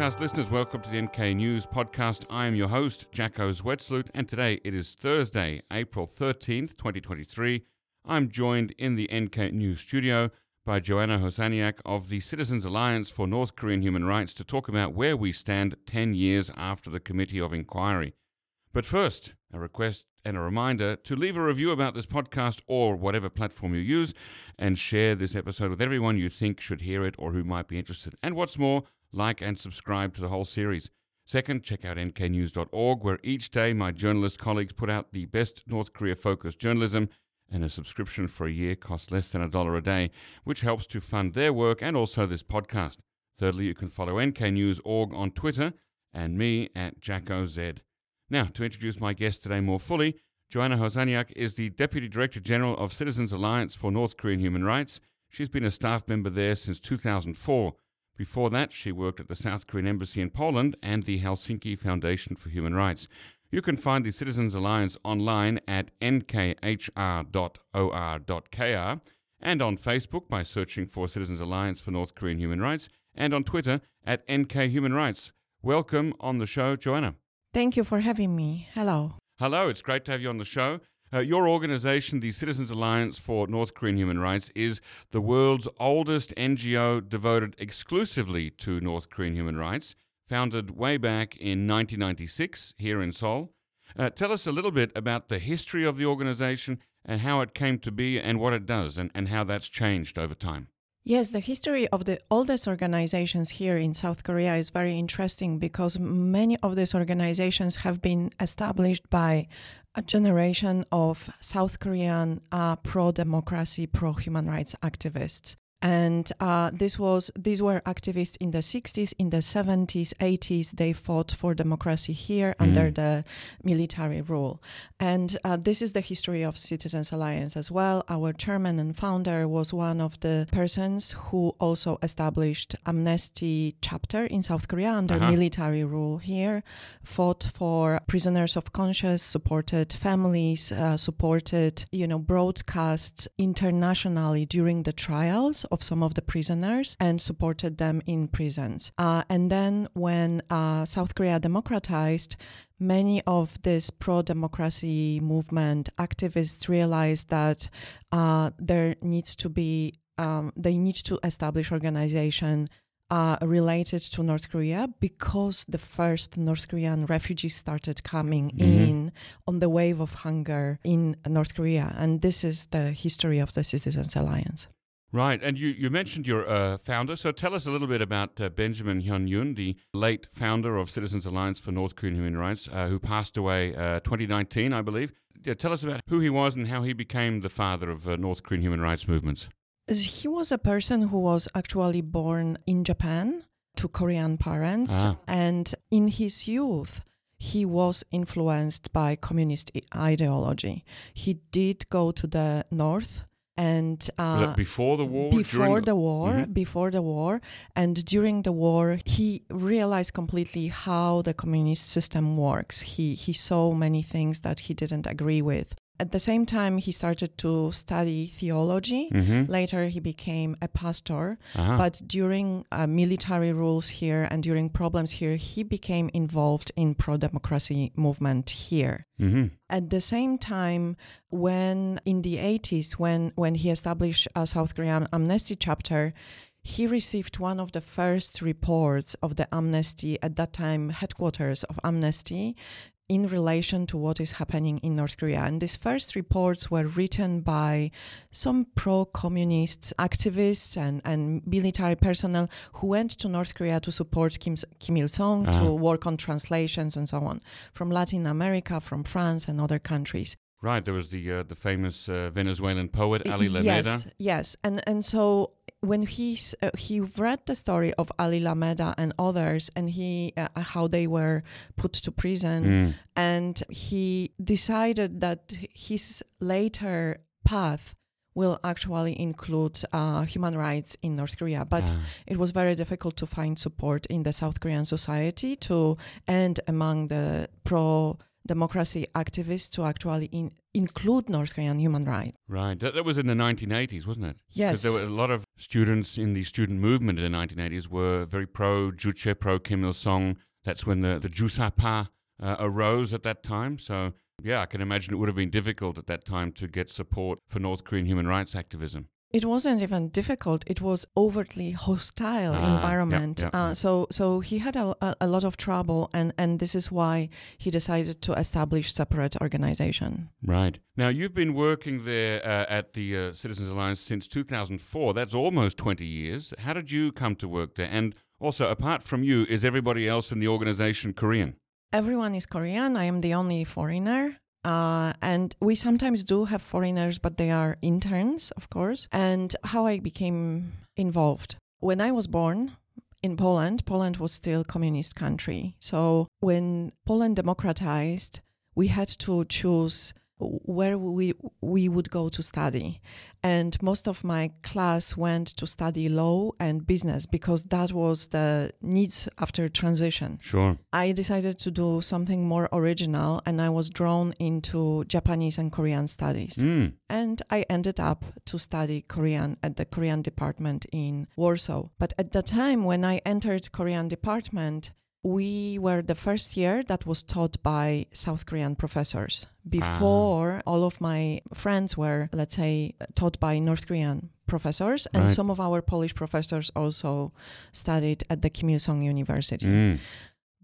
podcast listeners, welcome to the NK News podcast. I am your host, Jacco Zwetsloot, and today it is Thursday, April 13th, 2023. I'm joined in the NK News studio by Joanna Hosaniak of the Citizens Alliance for North Korean Human Rights to talk about where we stand 10 years after the Committee of Inquiry. But first, a request and a reminder to leave a review about this podcast or whatever platform you use and share this episode with everyone you think should hear it or who might be interested. And what's more, like and subscribe to the whole series. Second, check out nknews.org, where each day my journalist colleagues put out the best North Korea focused journalism, and a subscription for a year costs less than a dollar a day, which helps to fund their work and also this podcast. Thirdly, you can follow nknews.org on Twitter and me at JaccoZed. Now, to introduce my guest today more fully, Joanna Hosaniak is the Deputy Director General of Citizens Alliance for North Korean Human Rights. She's been a staff member there since 2004. Before that, she worked at the South Korean Embassy in Poland and the Helsinki Foundation for Human Rights. You can find the Citizens Alliance online at nkhr.or.kr and on Facebook by searching for Citizens Alliance for North Korean Human Rights and on Twitter at NK Human Rights. Welcome on the show, Joanna. Thank you for having me. Hello. Hello, it's great to have you on the show. Uh, your organization, the Citizens Alliance for North Korean Human Rights, is the world's oldest NGO devoted exclusively to North Korean human rights, founded way back in 1996 here in Seoul. Uh, tell us a little bit about the history of the organization and how it came to be and what it does and, and how that's changed over time. Yes, the history of the oldest organizations here in South Korea is very interesting because many of these organizations have been established by a generation of South Korean uh, pro democracy, pro human rights activists and uh, this was these were activists in the 60s in the 70s 80s they fought for democracy here mm. under the military rule and uh, this is the history of citizens alliance as well our chairman and founder was one of the persons who also established amnesty chapter in south korea under uh-huh. military rule here fought for prisoners of conscience supported families uh, supported you know broadcasts internationally during the trials of some of the prisoners and supported them in prisons. Uh, and then when uh, South Korea democratized, many of this pro-democracy movement activists realized that uh, there needs to be um, they need to establish organization uh, related to North Korea because the first North Korean refugees started coming mm-hmm. in on the wave of hunger in North Korea. And this is the history of the Citizens Alliance. Right, and you, you mentioned your uh, founder, so tell us a little bit about uh, Benjamin Hyun Yoon, the late founder of Citizens Alliance for North Korean Human Rights, uh, who passed away uh, 2019, I believe. Yeah, tell us about who he was and how he became the father of uh, North Korean human rights movements. He was a person who was actually born in Japan to Korean parents, ah. and in his youth, he was influenced by communist ideology. He did go to the north and uh, before the war before the, war mm-hmm. before the war. And during the war he realized completely how the communist system works. He he saw many things that he didn't agree with at the same time, he started to study theology. Mm-hmm. Later, he became a pastor. Uh-huh. But during uh, military rules here and during problems here, he became involved in pro-democracy movement here. Mm-hmm. At the same time, when in the 80s, when when he established a South Korean Amnesty chapter, he received one of the first reports of the Amnesty at that time headquarters of Amnesty in relation to what is happening in North Korea. And these first reports were written by some pro communist activists and, and military personnel who went to North Korea to support Kim, Kim Il sung, uh-huh. to work on translations and so on from Latin America, from France, and other countries. Right, there was the uh, the famous uh, Venezuelan poet Ali Lameda. Yes, yes, and and so when he uh, he read the story of Ali Lameda and others, and he uh, how they were put to prison, mm. and he decided that his later path will actually include uh, human rights in North Korea. But ah. it was very difficult to find support in the South Korean society to and among the pro democracy activists to actually in, include North Korean human rights. Right. That, that was in the 1980s, wasn't it? Yes. There were a lot of students in the student movement in the 1980s were very pro Juche, pro Kim Il sung. That's when the, the Jusapa uh, arose at that time. So, yeah, I can imagine it would have been difficult at that time to get support for North Korean human rights activism it wasn't even difficult it was overtly hostile ah, environment. yeah, yeah, uh, so so he had a, a, lot of trouble and and this is why he decided to establish separate organization. Right. Now you've been working there uh, at the uh, citizens alliance since 2004 that's almost 20 years. How did you come to work there? And also apart from you is everybody else in the organization korean? Everyone is korean. I am the only foreigner uh, and we sometimes do have foreigners, but they are interns, of course. And how I became involved. When I was born in Poland, Poland was still communist country. So when Poland democratized, we had to choose where we we would go to study. And most of my class went to study law and business because that was the needs after transition. Sure. I decided to do something more original and i was drawn into japanese and korean studies. Mm. and i ended up to study korean at the korean department in warsaw. But at the time when i entered korean department we were the first year that was taught by South Korean professors. Before, ah. all of my friends were, let's say, taught by North Korean professors, and right. some of our Polish professors also studied at the Kim Il sung University. Mm.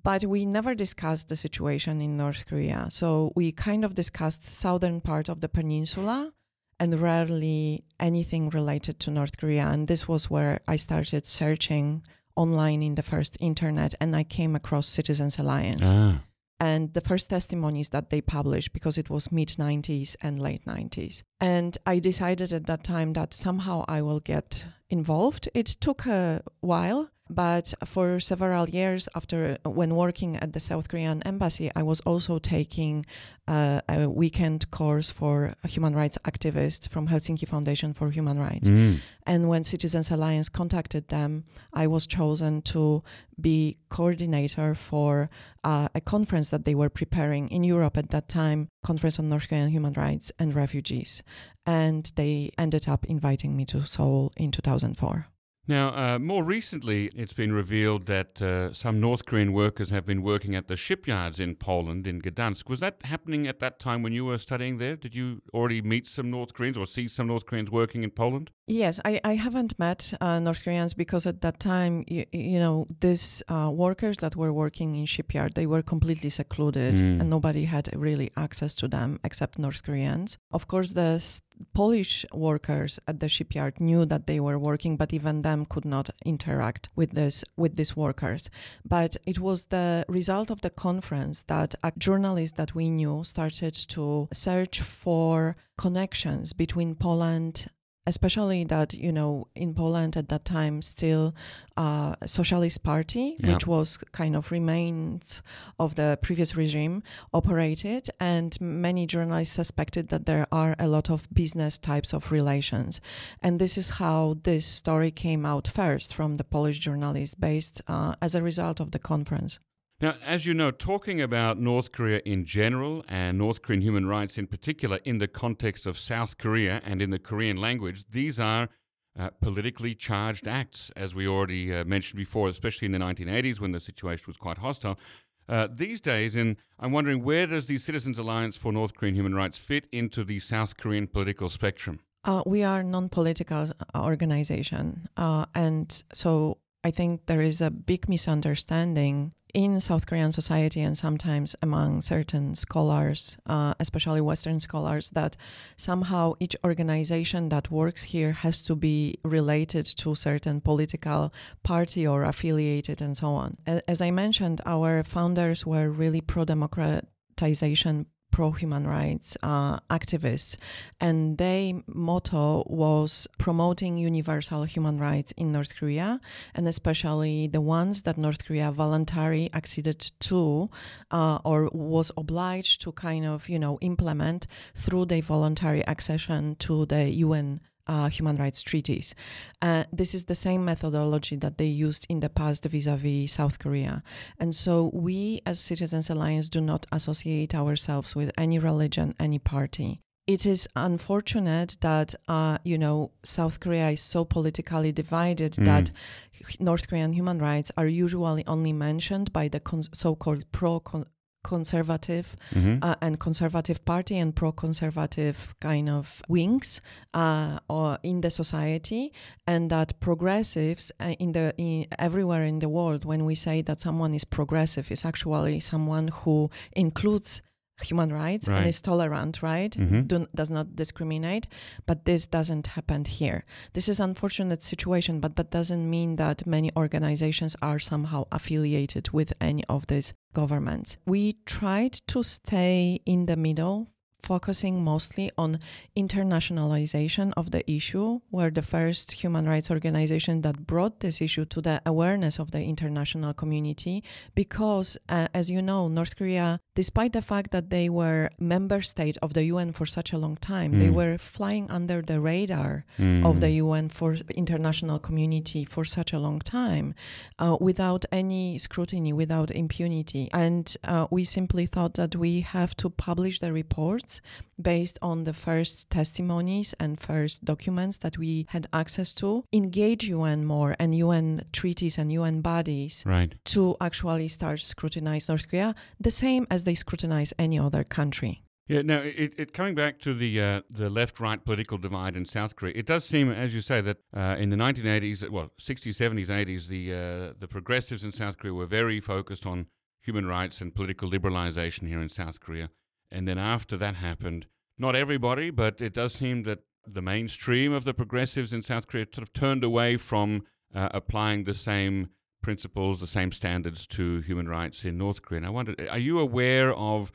But we never discussed the situation in North Korea. So we kind of discussed southern part of the peninsula and rarely anything related to North Korea. And this was where I started searching online in the first internet and I came across Citizens Alliance. Ah. And the first testimonies that they published, because it was mid 90s and late 90s. And I decided at that time that somehow I will get involved. It took a while, but for several years after, when working at the South Korean embassy, I was also taking uh, a weekend course for human rights activists from Helsinki Foundation for Human Rights. Mm. And when Citizens Alliance contacted them, I was chosen to be coordinator for uh, a conference that they were preparing in Europe at that time, Conference on North Korean Human Rights and Refugees. And they ended up inviting me to Seoul in 2004. Now, uh, more recently, it's been revealed that uh, some North Korean workers have been working at the shipyards in Poland, in Gdansk. Was that happening at that time when you were studying there? Did you already meet some North Koreans or see some North Koreans working in Poland? Yes, I, I haven't met uh, North Koreans because at that time, you, you know, these uh, workers that were working in shipyard, they were completely secluded mm. and nobody had really access to them except North Koreans. Of course, the Polish workers at the shipyard knew that they were working, but even them could not interact with this with these workers. But it was the result of the conference that a journalist that we knew started to search for connections between Poland especially that you know in Poland at that time still uh, socialist party yeah. which was kind of remains of the previous regime operated and many journalists suspected that there are a lot of business types of relations and this is how this story came out first from the Polish journalists based uh, as a result of the conference now, as you know, talking about North Korea in general and North Korean human rights in particular in the context of South Korea and in the Korean language, these are uh, politically charged acts, as we already uh, mentioned before, especially in the 1980s when the situation was quite hostile. Uh, these days, and I'm wondering where does the Citizens Alliance for North Korean Human Rights fit into the South Korean political spectrum? Uh, we are a non-political organization, uh, and so I think there is a big misunderstanding in South Korean society and sometimes among certain scholars, uh, especially Western scholars, that somehow each organization that works here has to be related to certain political party or affiliated and so on. As I mentioned, our founders were really pro democratization pro human rights uh, activists, and their motto was promoting universal human rights in North Korea, and especially the ones that North Korea voluntarily acceded to uh, or was obliged to kind of you know implement through their voluntary accession to the UN uh, human rights treaties. Uh, this is the same methodology that they used in the past vis a vis South Korea. And so we, as Citizens Alliance, do not associate ourselves with any religion, any party. It is unfortunate that, uh, you know, South Korea is so politically divided mm. that North Korean human rights are usually only mentioned by the con- so called pro conservative mm-hmm. uh, and conservative party and pro-conservative kind of wings uh, or in the society and that progressives uh, in the in, everywhere in the world when we say that someone is progressive is actually someone who includes human rights right. and is tolerant, right? Mm-hmm. Do, does not discriminate. But this doesn't happen here. This is unfortunate situation, but that doesn't mean that many organizations are somehow affiliated with any of these governments. We tried to stay in the middle focusing mostly on internationalization of the issue, where the first human rights organization that brought this issue to the awareness of the international community, because uh, as you know, North Korea, despite the fact that they were member state of the UN for such a long time, mm. they were flying under the radar mm. of the UN for international community for such a long time, uh, without any scrutiny, without impunity, and uh, we simply thought that we have to publish the reports based on the first testimonies and first documents that we had access to, engage UN more and UN treaties and UN bodies right. to actually start scrutinize North Korea the same as they scrutinize any other country. Yeah, now it, it, coming back to the uh, the left right political divide in South Korea, it does seem, as you say, that uh, in the 1980s, well, 60s, 70s, 80s, the uh, the progressives in South Korea were very focused on human rights and political liberalization here in South Korea. And then after that happened, not everybody, but it does seem that the mainstream of the progressives in South Korea sort of turned away from uh, applying the same principles, the same standards to human rights in North Korea. And I wondered, are you aware of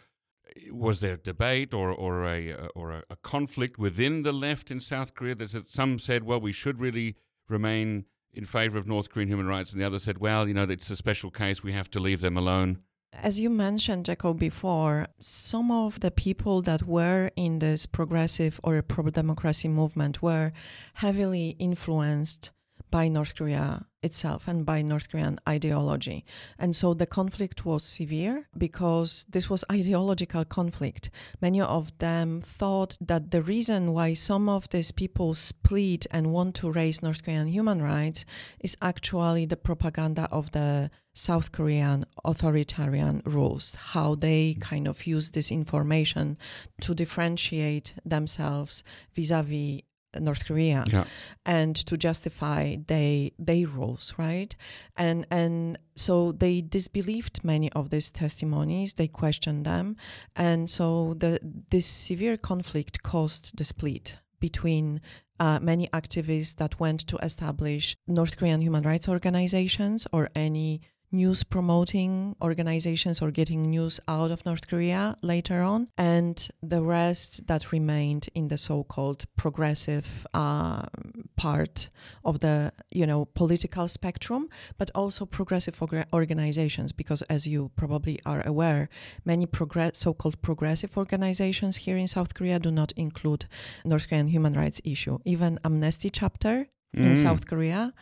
was there a debate or or a or a, a conflict within the left in South Korea that some said, well, we should really remain in favor of North Korean human rights, and the other said, well, you know, it's a special case, we have to leave them alone. As you mentioned, Jacob, before, some of the people that were in this progressive or pro democracy movement were heavily influenced by North Korea itself and by North Korean ideology. And so the conflict was severe because this was ideological conflict. Many of them thought that the reason why some of these people split and want to raise North Korean human rights is actually the propaganda of the South Korean authoritarian rules, how they kind of use this information to differentiate themselves vis a vis North Korea yeah. and to justify they they rules right? And and so they disbelieved many of these testimonies. They questioned them. And so the this severe conflict caused the split between uh, many activists that went to establish North Korean human rights organizations or any news promoting organizations or getting news out of North Korea later on, and the rest that remained in the so-called progressive uh, part of the you know political spectrum, but also progressive orga- organizations, because as you probably are aware, many progress so-called progressive organizations here in South Korea do not include North Korean human rights issue. Even Amnesty chapter mm. in South Korea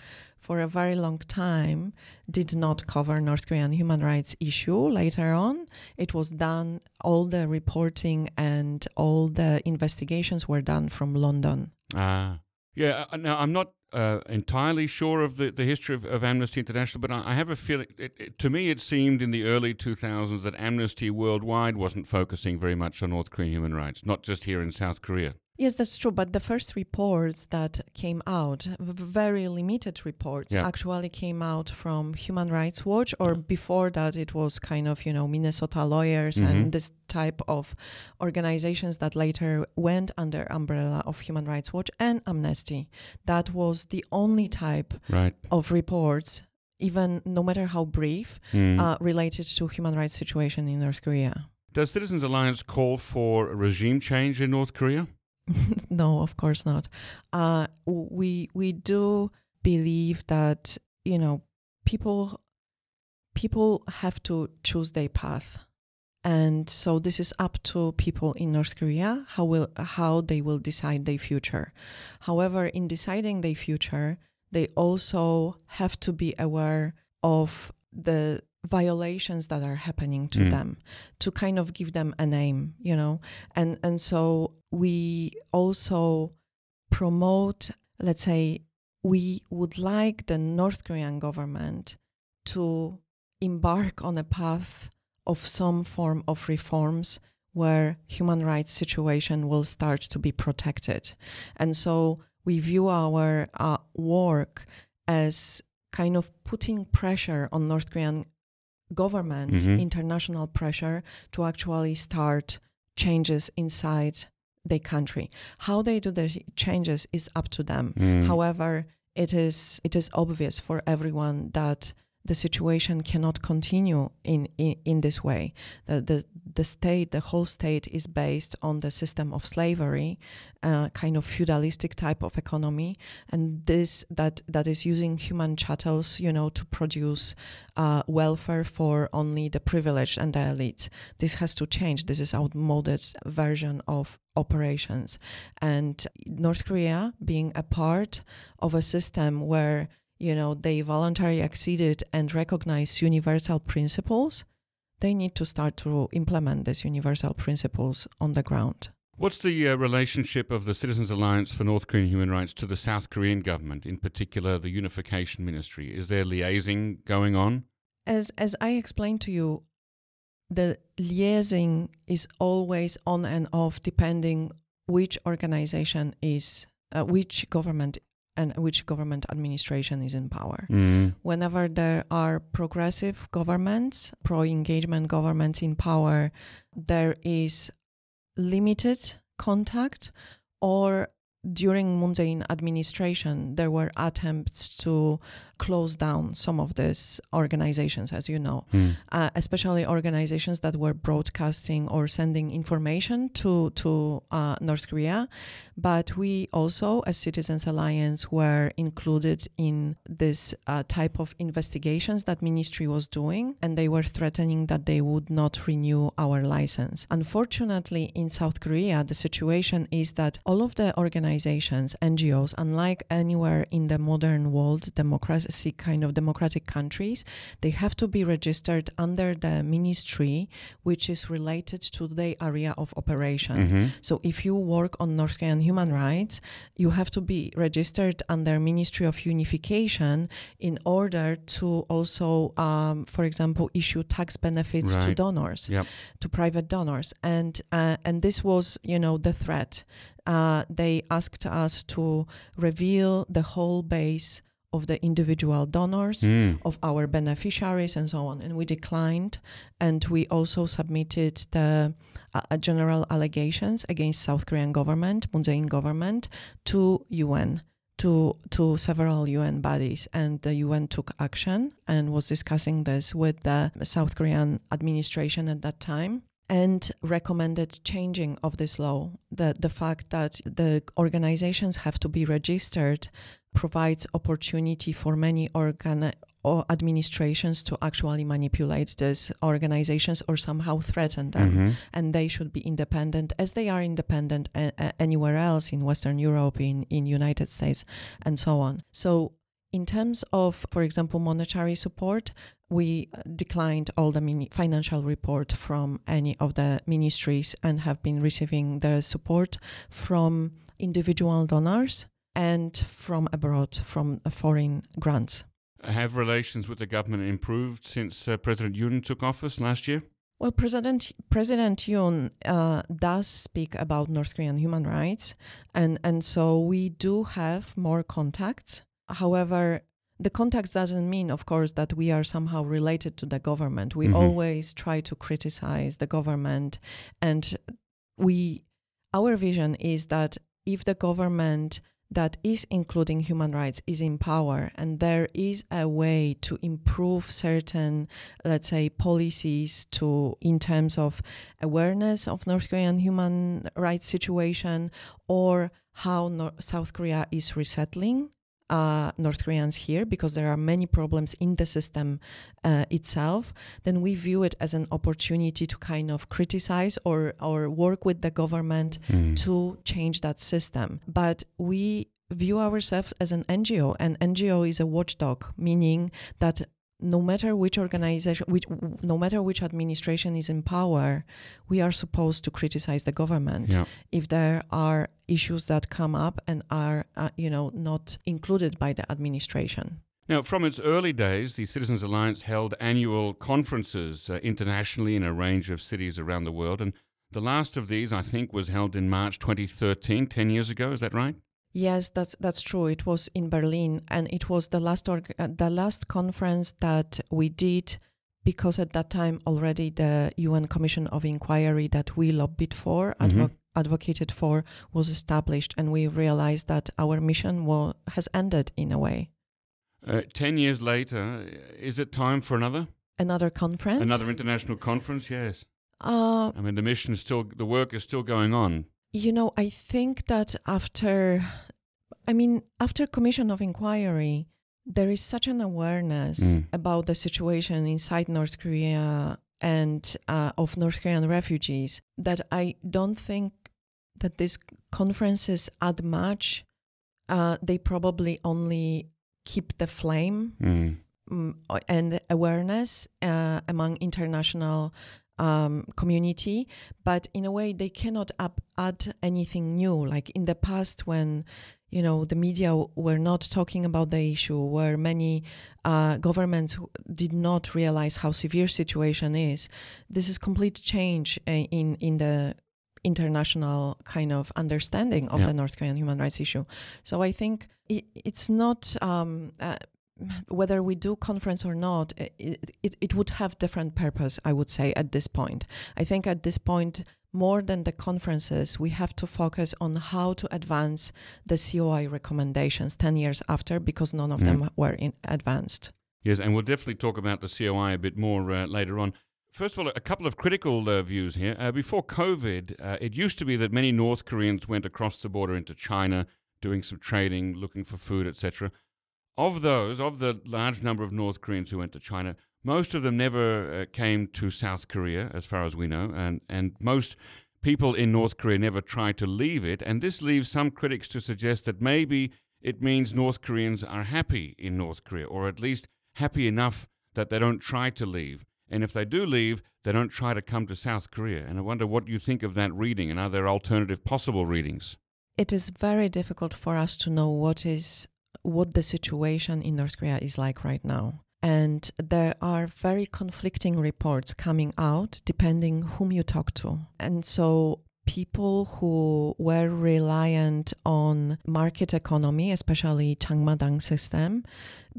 for a very long time did not cover North Korean human rights issue. Later on, it was done, all the reporting and all the investigations were done from London. Ah, yeah. Uh, now, I'm not uh, entirely sure of the, the history of, of Amnesty International, but I, I have a feeling, it, it, to me, it seemed in the early 2000s that Amnesty worldwide wasn't focusing very much on North Korean human rights, not just here in South Korea. Yes, that's true. But the first reports that came out, very limited reports, yeah. actually came out from Human Rights Watch, or before that, it was kind of, you know, Minnesota lawyers mm-hmm. and this type of organizations that later went under umbrella of Human Rights Watch and Amnesty. That was the only type right. of reports even no matter how brief, mm. uh, related to human rights situation in North Korea. Does Citizens Alliance call for regime change in North Korea? no, of course not. Uh, we we do believe that you know people people have to choose their path, and so this is up to people in North Korea how will how they will decide their future. However, in deciding their future, they also have to be aware of the violations that are happening to Mm. them to kind of give them a name you know and and so we also promote let's say we would like the north korean government to embark on a path of some form of reforms where human rights situation will start to be protected and so we view our uh, work as kind of putting pressure on north korean government Mhm. international pressure to actually start changes inside the country how they do the changes is up to them Mm. However, it is it is obvious for everyone that the situation cannot continue in, in, in this way. The, the the state, the whole state is based on the system of slavery, uh, kind of feudalistic type of economy, and this that that is using human chattels, you know, to produce uh, welfare for only the privileged and the elite. This has to change. This is outmoded version of operations, and North Korea being a part of a system where you know they voluntarily acceded and recognize universal principles they need to start to implement these universal principles on the ground What's the uh, relationship of the Citizens Alliance for North Korean Human Rights to the South Korean government, in particular the Unification Ministry? Is there liaising going on? as as i explained to you the liaising is always on and off depending which organization is uh, which government and which government administration is in power Mm. whenever there are progressive governments, pro engagement governments in power, there is limited contact, or during Moon Jae-in administration, there were attempts to close down some of these organizations, as you know, Mm. uh, especially organizations that were broadcasting or sending information to to uh, North Korea. But we also, as Citizens Alliance, were included in this uh, type of investigations that ministry was doing, and they were threatening that they would not renew our license. Unfortunately, in South Korea, the situation is that all of the organizations, NGOs, unlike anywhere in the modern world, democracy kind of democratic countries, they have to be registered under the ministry which is related to the area of operation. Mhm. So if you work on North Korean human rights, you have to be registered under Ministry of Unification in order to also, um, for example, issue tax benefits to donors Yep. to private donors and uh, and this was you know the threat uh, they asked us to reveal the whole base of the individual donors Mm. of our beneficiaries and so on. And we declined and we also submitted the uh, uh, general allegations against south korean government moon jae-in government to un to to several UN bodies, and the UN took action and was discussing this with the South Korean administration at that time and recommended changing of this law. The the fact that the organizations have to be registered provides opportunity for many organ or administrations to actually manipulate these organizations or somehow threaten them Mhm. and they should be independent as they are independent a- a- anywhere else in western europe in in united states and so on so in terms of for example monetary support we declined all the mini- financial report from any of the ministries and have been receiving the support from individual donors and from abroad from foreign grants Have relations with the government improved since uh, President Yoon took office last year? Well, President President Yoon uh, does speak about North Korean human rights, and and so we do have more contacts. However, the context doesn't mean, of course, that we are somehow related to the government. We Mhm. always try to criticize the government, and we our vision is that if the government that is including human rights is in power and there is a way to improve certain let's say policies to in terms of awareness of north korean human rights situation or how Nor- south korea is resettling uh, North Koreans here because there are many problems in the system uh, itself, then we view it as an opportunity to kind of criticize or or work with the government Mm. to change that system. But we view ourselves as an NGO, and NGO is a watchdog, meaning that no matter which organization, which no matter which administration is in power, we are supposed to criticize the government Yeah. if there are issues that come up and are, uh, you know, not included by the administration. Now, from its early days, the Citizens Alliance held annual conferences uh, internationally in a range of cities around the world. And the last of these, I think, was held in March 2013, 10 years ago. Is that right? Yes, that's that's true. It was in Berlin, and it was the last org- uh, the last conference that we did because at that time already the UN Commission of Inquiry that we lobbied for, advo- advocated for, was established, and we realized that our mission wa- has ended in a way. Uh, 10 years later, is it time for another? Another conference. Another international conference? Yes. Uh, I mean, the mission is still, the work is still going on. You know, I think that after, I mean, after Commission of Inquiry, there is such an awareness Mm. about the situation inside North Korea and uh, of North Korean refugees that I don't think that these conferences add much. Uh, they probably only keep the flame Mm. mm, and awareness uh, among international um, community, but in a way they cannot up, add anything new. Like in the past, when you know the media were not talking about the issue, where many uh, governments did not realize how severe situation is. This is complete change uh, in in the international kind of understanding of Yeah. the North Korean human rights issue. So I think it, it's not um, uh, whether we do conference or not. It, it it would have different purpose. I would say at this point. I think at this point. More than the conferences, we have to focus on how to advance the COI recommendations 10 years after because none of Mm. them were in advanced. Yes, and we'll definitely talk about the COI a bit more uh, later on. First of all, a couple of critical uh, views here. Uh, before COVID, uh, it used to be that many North Koreans went across the border into China, doing some trading, looking for food, etc. Of those, of the large number of North Koreans who went to China, most of them never uh, came to South Korea, as far as we know, and, and most people in North Korea never tried to leave it. And this leaves some critics to suggest that maybe it means North Koreans are happy in North Korea, or at least happy enough that they don't try to leave. And if they do leave, they don't try to come to South Korea. And I wonder what you think of that reading, and are there alternative possible readings? It is very difficult for us to know what is what the situation in North Korea is like right now. And there are very conflicting reports coming out depending whom you talk to. And so people who were reliant on market economy, especially Changmadang system,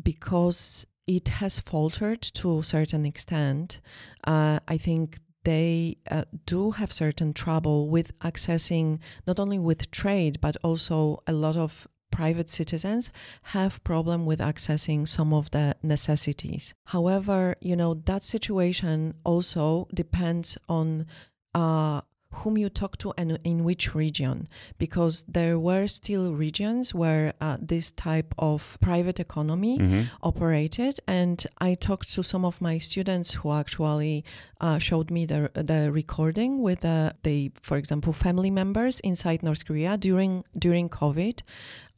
because it has faltered to a certain extent, uh, I think they uh, do have certain trouble with accessing not only with trade but also a lot of private citizens have problem with accessing some of the necessities however you know that situation also depends on uh, whom you talk to and in which region because there were still regions where uh, this type of private economy Mhm. operated and i talked to some of my students who actually uh, showed me the, the recording with uh, the for example family members inside north korea during during covid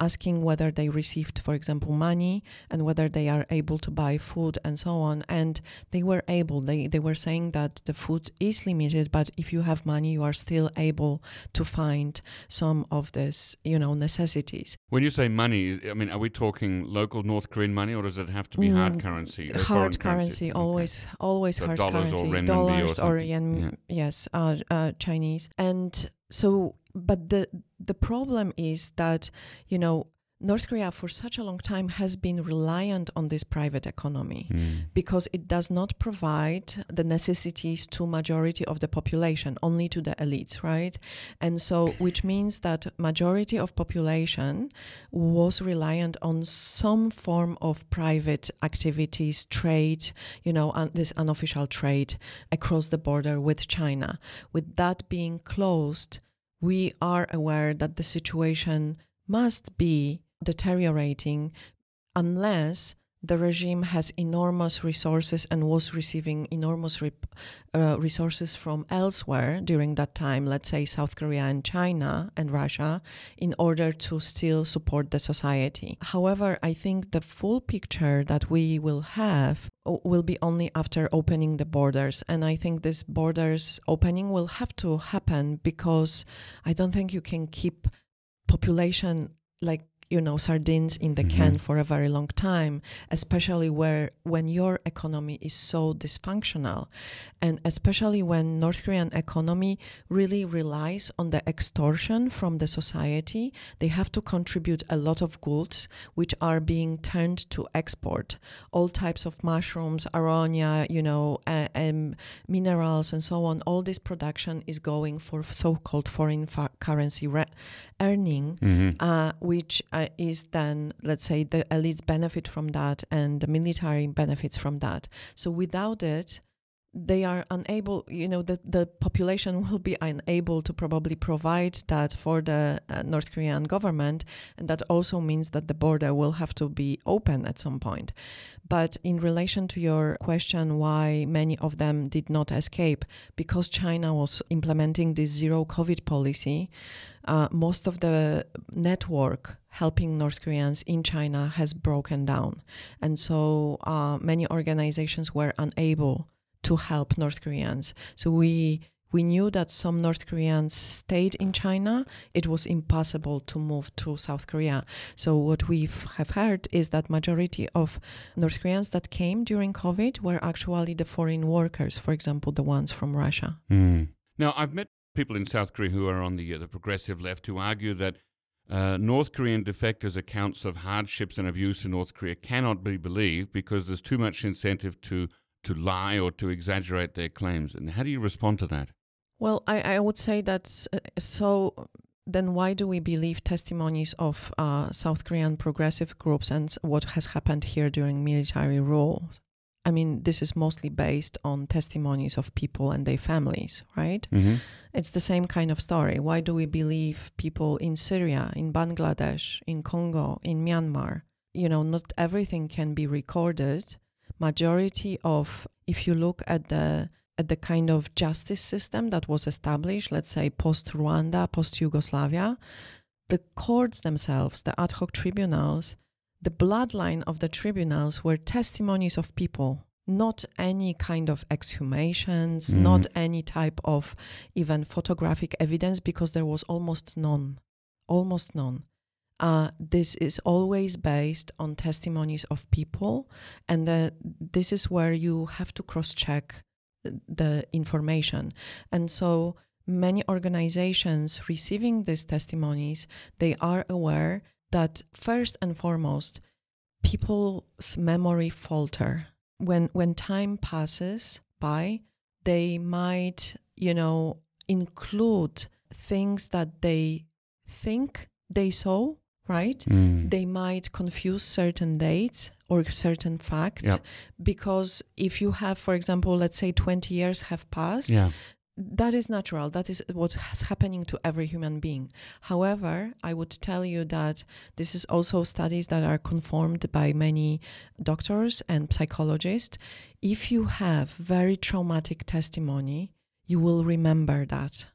asking whether they received for example money and whether they are able to buy food and so on and they were able they, they were saying that the food is limited but if you have money you are still able to find some of this you know necessities When you say money, I mean, are we talking local North Korean money, or does it have to be hard Mm, currency? uh, hard currency, Okay. always always So hard dollars or currency renminbi or dollars or, something. yen Yeah. yes uh, uh, chinese and so but the the problem is that you know north korea for such a long time has been reliant on this private economy Mm. because it does not provide the necessities to majority of the population only to the elites right and so which means that majority of population was reliant on some form of private activities trade you know un- this unofficial trade across the border with china with that being closed we are aware that the situation must be deteriorating unless the regime has enormous resources and was receiving enormous rep, uh, resources from elsewhere during that time, let's say South Korea and China and Russia, in order to still support the society. However, I think the full picture that we will have uh, will be only after opening the borders. And I think this borders opening will have to happen because I don't think you can keep population like you know sardines in the mm-hmm. can for a very long time especially where when your economy is so dysfunctional and especially when north korean economy really relies on the extortion from the society they have to contribute a lot of goods which are being turned to export all types of mushrooms aronia you know uh, um, minerals and so on all this production is going for so-called foreign fa- currency re- earning mm-hmm. uh, which uh, is then, let's say, the elites benefit from that and the military benefits from that. So without it, they are unable, you know, the, the population will be unable to probably provide that for the uh, North Korean government. And that also means that the border will have to be open at some point. But in relation to your question, why many of them did not escape, because China was implementing this zero COVID policy, uh, most of the network helping North Koreans in China has broken down. And so uh, many organizations were unable to help North Koreans. So we we knew that some North Koreans stayed in China. It was impossible to move to South Korea. So what we have heard is that majority of North Koreans that came during COVID were actually the foreign workers, for example, the ones from Russia. Mm. Now, I've met people in South Korea who are on the uh, the progressive left who argue that uh, North Korean defectors' accounts of hardships and abuse in North Korea cannot be believed because there's too much incentive to to lie or to exaggerate their claims. And how do you respond to that? Well, I, I would say that uh, so. Then why do we believe testimonies of uh, South Korean progressive groups and what has happened here during military rule? I mean, this is mostly based on testimonies of people and their families, right? Mm-hmm. It's the same kind of story. Why do we believe people in Syria, in Bangladesh, in Congo, in Myanmar? You know, not everything can be recorded. Majority of, if you look at the at the kind of justice system that was established, let's say post Rwanda, post Yugoslavia, the courts themselves, the ad hoc tribunals, the bloodline of the tribunals were testimonies of people, not any kind of exhumations, mm-hmm. not any type of even photographic evidence, because there was almost none. Almost none. Uh, this is always based on testimonies of people, and the, this is where you have to cross check the information. And so many organizations receiving these testimonies, they are aware that first and foremost, people's memory falter. When when time passes by, they might, you know, include things that they think they saw, right? Mm. They might confuse certain dates or certain facts yep. because if you have for example let's say 20 years have passed yeah that is natural that is what is happening to every human being however i would tell you that this is also studies that are confirmed by many doctors and psychologists if you have very traumatic testimony you will remember that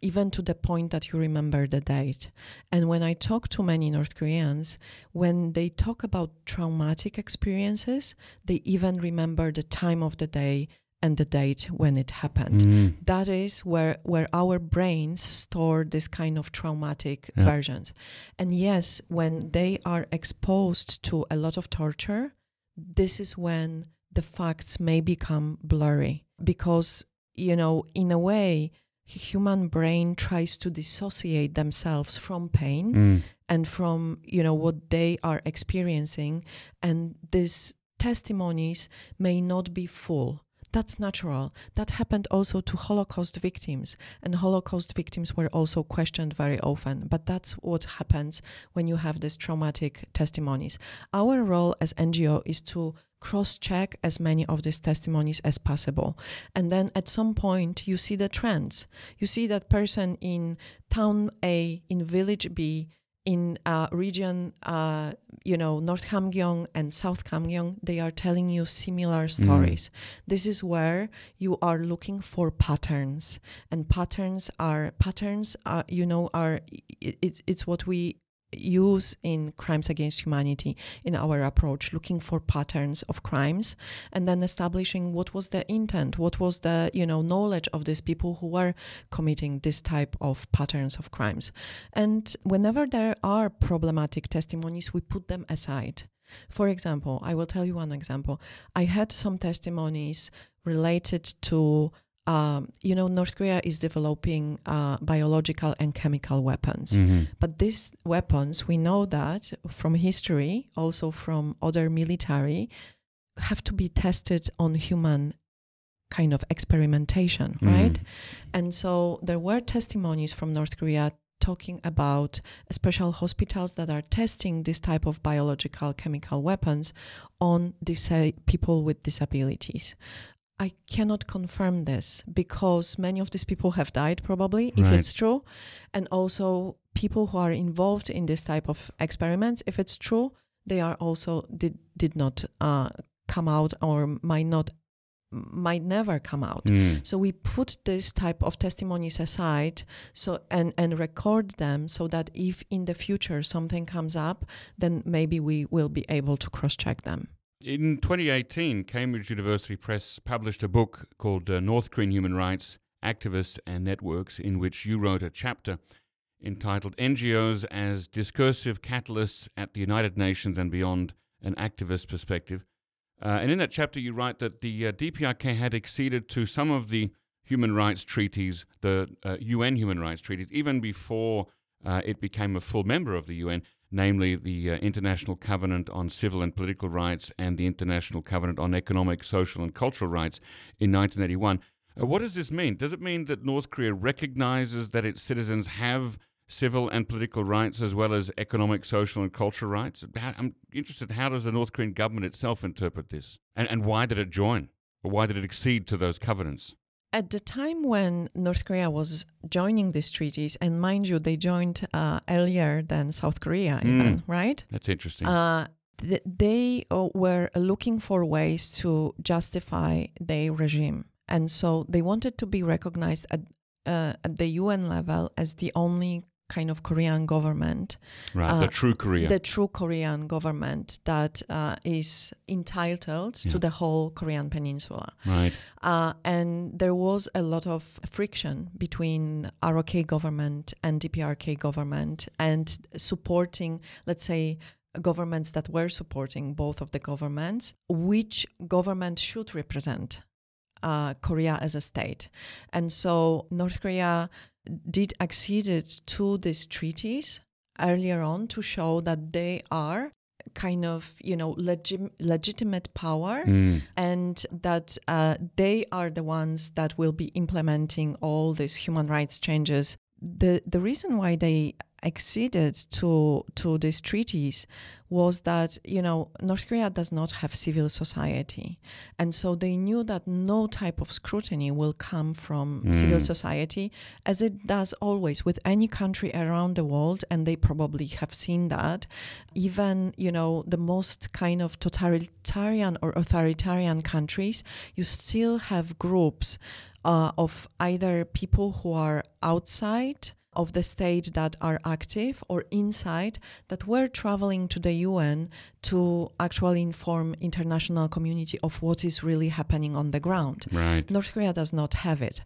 even to the point that you remember the date. And when I talk to many North Koreans, when they talk about traumatic experiences, they even remember the time of the day and the date when it happened. Mm. That is where where our brains store this kind of traumatic yeah. versions. And yes, when they are exposed to a lot of torture, this is when the facts may become blurry because you know, in a way, human brain tries to dissociate themselves from pain mm. and from you know what they are experiencing and these testimonies may not be full that's natural. That happened also to Holocaust victims, and Holocaust victims were also questioned very often. But that's what happens when you have these traumatic testimonies. Our role as NGO is to cross check as many of these testimonies as possible. And then at some point, you see the trends. You see that person in town A, in village B, in a region, uh, you know, North Hamgyong and South Hamgyong, they are telling you similar stories. Mm. This is where you are looking for patterns, and patterns are patterns. Are, you know, are it, it's what we use in crimes against humanity in our approach looking for patterns of crimes and then establishing what was the intent what was the you know knowledge of these people who were committing this type of patterns of crimes. And whenever there are problematic testimonies we put them aside. For example i will tell you one example. I had some testimonies related to um, you know, North Korea is developing uh, biological and chemical weapons. Mm-hmm. But these weapons, we know that from history, also from other military, have to be tested on human kind of experimentation, mm-hmm. right? And so there were testimonies from North Korea talking about special hospitals that are testing this type of biological chemical weapons on disa- people with disabilities. I cannot confirm this because many of these people have died, probably, if right. it's true. And also, people who are involved in this type of experiments, if it's true, they are also did, did not uh, come out or might not might never come out. Mm. So we put this type of testimonies aside so and and record them so that if in the future something comes up then maybe we will be able to cross check them. In 2018, Cambridge University Press published a book called uh, North Korean Human Rights Activists and Networks, in which you wrote a chapter entitled NGOs as Discursive Catalysts at the United Nations and Beyond An Activist Perspective. Uh, and in that chapter, you write that the uh, DPRK had acceded to some of the human rights treaties, the UN uh, human rights treaties, even before uh, it became a full member of the UN namely the uh, International Covenant on Civil and Political Rights and the International Covenant on Economic, Social, and Cultural Rights in 1981. Uh, what does this mean? Does it mean that North Korea recognizes that its citizens have civil and political rights as well as economic, social, and cultural rights? I'm interested, how does the North Korean government itself interpret this? And, and why did it join? Or why did it accede to those covenants? At the time when North Korea was joining these treaties, and mind you, they joined uh, earlier than South Korea, even, mm. right? That's interesting. Uh, th- they uh, were looking for ways to justify their regime. And so they wanted to be recognized at, uh, at the UN level as the only kind of Korean government. Right, uh, the true Korea. The true Korean government that uh, is entitled yeah. to the whole Korean peninsula. Right. Uh, and there was a lot of friction between ROK government and DPRK government and supporting, let's say, governments that were supporting both of the governments, which government should represent uh, Korea as a state. And so North Korea did acceded to these treaties earlier on to show that they are kind of you know legi- legitimate power mm. and that uh, they are the ones that will be implementing all these human rights changes the the reason why they acceded to to these treaties was that you know North Korea does not have civil society, and so they knew that no type of scrutiny will come from mm. civil society, as it does always with any country around the world, and they probably have seen that. Even you know the most kind of totalitarian or authoritarian countries, you still have groups uh, of either people who are outside of the state that are active or inside that were traveling to the UN to actually inform international community of what is really happening on the ground. Right. North Korea does not have it.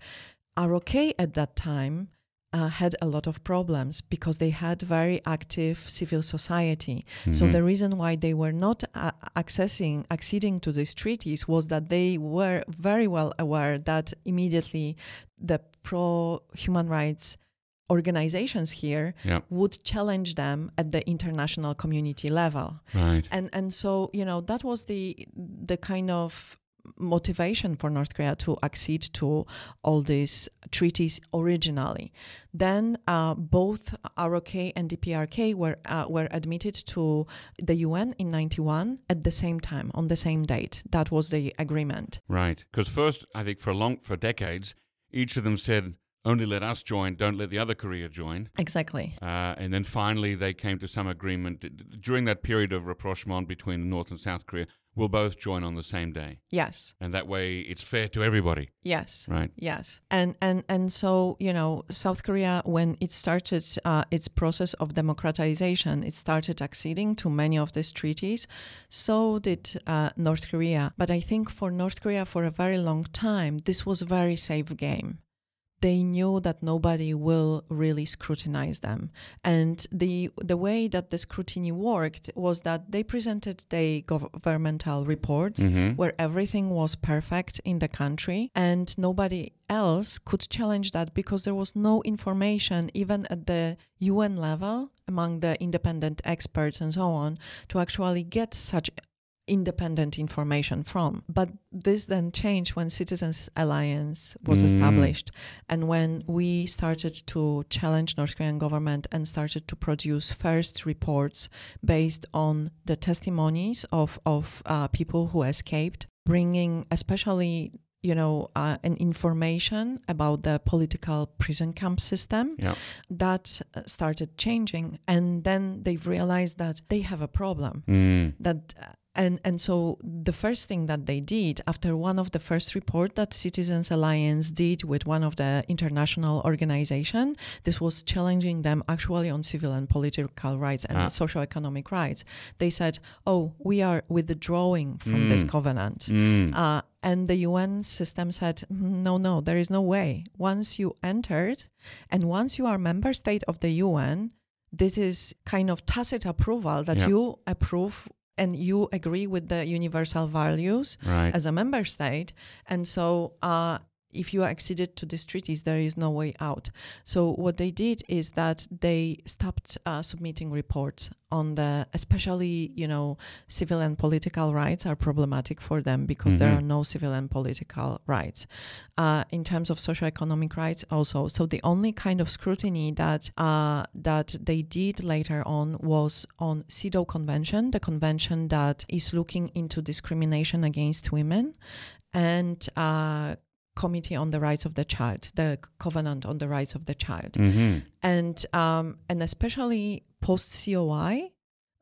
ROK at that time uh, had a lot of problems because they had very active civil society. Mm-hmm. So the reason why they were not uh, accessing, acceding to these treaties was that they were very well aware that immediately the pro human rights organizations here would challenge them at the international community level. Right. And and so, you know, that was the the kind of motivation for North Korea to accede to all these treaties originally. Then uh, both ROK and DPRK were uh, were admitted to the UN in '91 at the same time on the same date. That was the agreement. Right, because first I think for long for decades each of them said only let us join, don't let the other Korea join. Exactly. Uh, and then finally, they came to some agreement during that period of rapprochement between North and South Korea. We'll both join on the same day, Yes. and that way it's fair to everybody, Yes. right? Yes, and and and so you know, South Korea when it started uh, its process of democratization, it started acceding to many of these treaties. So did uh, North Korea. But I think for North Korea, for a very long time, this was a very safe game. They knew that nobody will really scrutinize them, and the the way that the scrutiny worked was that they presented the governmental reports Mm-hmm. where everything was perfect in the country and nobody else could challenge that because there was no information even at the UN level among the independent experts and so on to actually get such independent information from but this then changed when citizens alliance was Mm. established and when we started to challenge north korean government and started to produce first reports based on the testimonies of of uh, people who escaped, bringing especially you know uh, an information about the political prison camp system Yeah. that uh, started changing, and then they've realized that they have a problem Mm. that uh, and and so the first thing that they did after one of the first report that citizens alliance did with one of the international organization this was challenging them actually on civil and political rights and Ah. socio-economic rights they said oh we are withdrawing from this Mm. covenant Mm. uh, and the UN system said, no, no, there is no way. Once you entered and once you are member state of the UN, this is kind of tacit approval that Yeah. you approve and you agree with the universal values right. as a member state. And so uh, if you acceded to these treaties, there is no way out. So what they did is that they stopped uh, submitting reports on the, especially you know, civil and political rights are problematic for them because there Mhm. are no civil and political rights. Uh, in terms of social economic rights, also, so the only kind of scrutiny that uh, that they did later on was on CEDAW Convention, the convention that is looking into discrimination against women, and uh, Committee on the Rights of the Child, the Covenant on the Rights of the Child, Mm-hmm. and um, and especially post COI.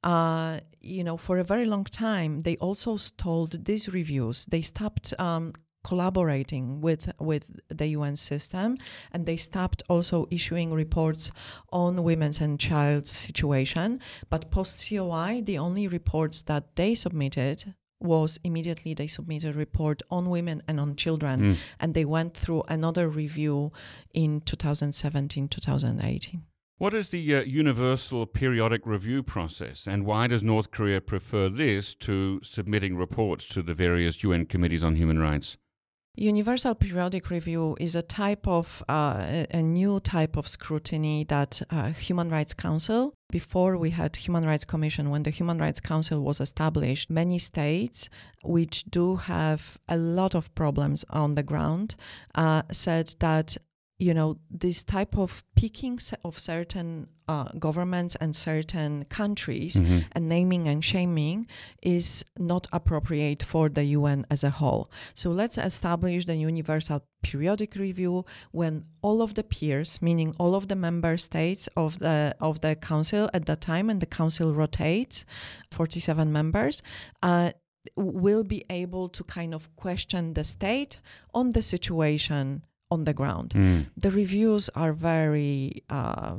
Uh, you know, for a very long time, they also stalled these reviews. They stopped um, collaborating with with the UN system, and they stopped also issuing reports on women's and child's situation. But post COI, the only reports that they submitted was immediately they submitted a report on women and on children Mm. and they went through another review in 2017 2018 What is the uh, universal periodic review process, and why does North Korea prefer this to submitting reports to the various UN committees on human rights? Universal periodic review is a type of uh, a- new type of scrutiny that uh, Human Rights Council. Before we had Human Rights Commission, when the Human Rights Council was established, many states which do have a lot of problems on the ground uh, said that you know this type of picking of certain uh, governments and certain countries Mhm. and naming and shaming is not appropriate for the UN as a whole. So let's establish the universal periodic review when all of the peers, meaning all of the member states of the of the council at that time, and the council rotates, 47 members. Uh, will be able to kind of question the state on the situation on the ground Mm. the reviews are very uh,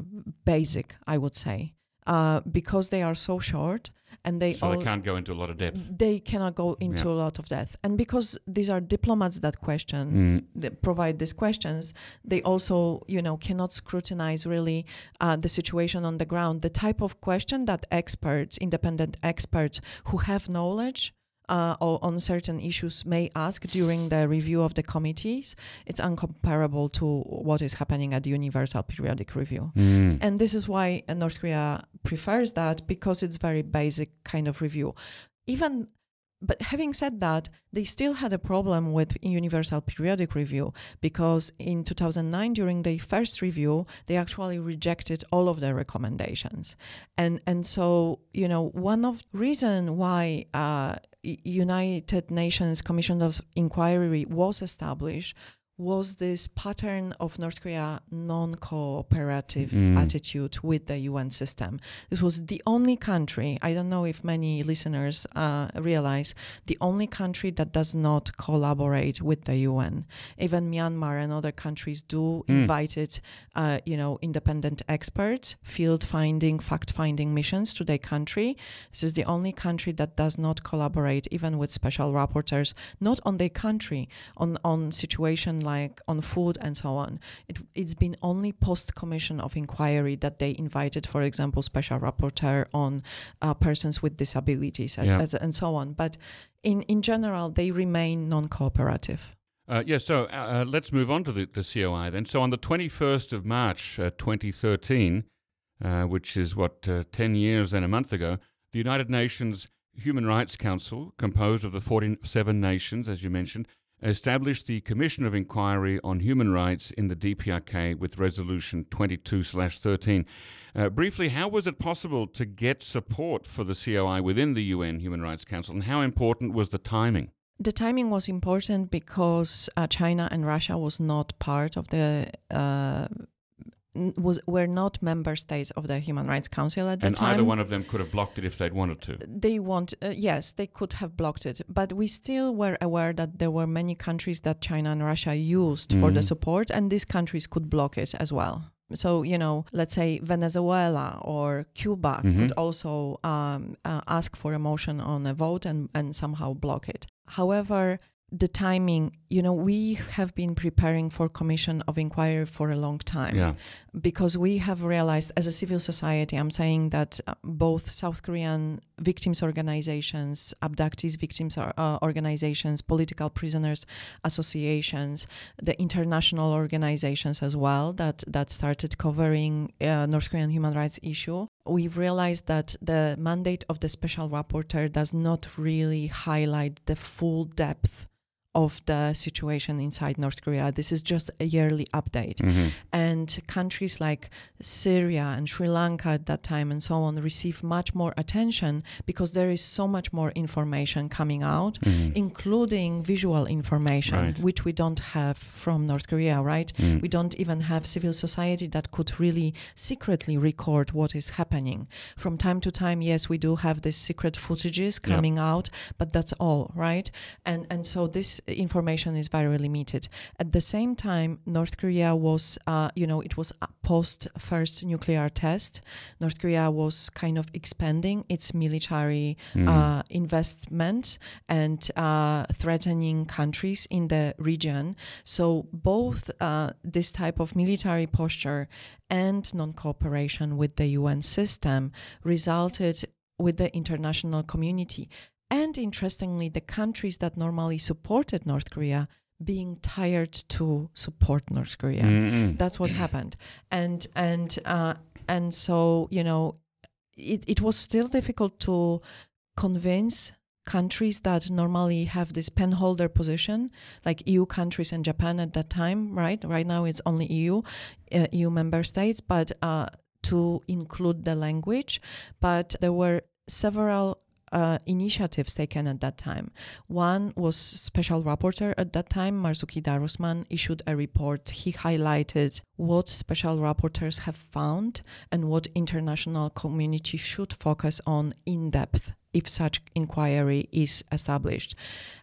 basic, I would say, uh, because they are so short and they So all they can't go into a lot of depth. they cannot go into Yeah. a lot of depth, and because these are diplomats that question. Mm. That provide these questions, they also, you know, cannot scrutinize really uh, the situation on the ground. The type of question that experts, independent experts who have knowledge uh, o- on certain issues may ask during the review of the committees, it's uncomparable to what is happening at the Universal Periodic Review. Mm. And this is why uh, North Korea prefers that because it's very basic kind of review. Even but having said that, they still had a problem with Universal Periodic Review because in 2009, during the first review, they actually rejected all of their recommendations, and and so you know one of reason why uh, United Nations Commission of Inquiry was established was this pattern of North Korea non cooperative Mm. attitude with the UN system. This was the only country, I don't know if many listeners uh, realize, the only country that does not collaborate with the UN. Even Myanmar and other countries do Mm. invited, uh, you know, independent experts, field finding, fact finding missions to their country. This is the only country that does not collaborate, even with special rapporteurs, not on their country, on on situation like on food and so on. It, it's been only post commission of inquiry that they invited, for example, special rapporteur on uh, persons with disabilities and, Yeah. as, and so on. But in in general, they remain non-cooperative. Uh, yeah, so uh, uh, let's move on to the, the COI then. So on the 21st of March, uh, 2013, uh, which is what, uh, 10 years and a month ago, the United Nations Human Rights Council, composed of the 47 nations, as you mentioned, established the Commission of Inquiry on Human Rights in the DPRK with Resolution 22 13. Uh, briefly, how was it possible to get support for the COI within the UN Human Rights Council, and how important was the timing? The timing was important because uh, China and Russia was not part of the uh, was were not member states of the Human Rights Council at the And time. either one of them could have blocked it if they'd wanted to. they want uh, yes they could have blocked it but we still were aware that there were many countries that china and russia used for the Mhm. support and these countries could block it as well so you know let's say venezuela or cuba Mhm. could also um, uh, ask for a motion on a vote and, and somehow block it however the timing you know we have been preparing for commission of inquiry for a long time Yeah. because we have realized as a civil society i'm saying that uh, both south korean victims organizations abductees victims uh, organizations political prisoners associations the international organizations as well that that started covering uh, north korean human rights issue we've realized that the mandate of the special rapporteur does not really highlight the full depth of the situation inside North Korea. This is just a yearly update Mhm. and countries like Syria and Sri Lanka at that time and so on receive much more attention because there is so much more information coming out Mhm. including visual information Right. which we don't have from North Korea right Mm. we don't even have civil society that could really secretly record what is happening from time to time yes we do have these secret footages coming out but that's all right and and so this information is very limited at the same time north korea was uh, you know it was post first nuclear test north korea was kind of expanding its military Mm. uh, investments and uh, threatening countries in the region. So both uh, this type of military posture and non-cooperation with the UN system resulted with the international community. And interestingly, the countries that normally supported North Korea being tired to support North Korea. Mm-mm. that's what happened. And and uh, and so you know it, it was still difficult to convince countries that normally have this penholder position like eu countries and japan at that time right? Right now it's only eu uh, eu member states but uh, to include the language. But there were several uh, initiatives taken at that time. One was special rapporteur at that time, Marzuki Darusman, issued a report. He highlighted what special rapporteurs have found and what international community should focus on in depth if such inquiry is established.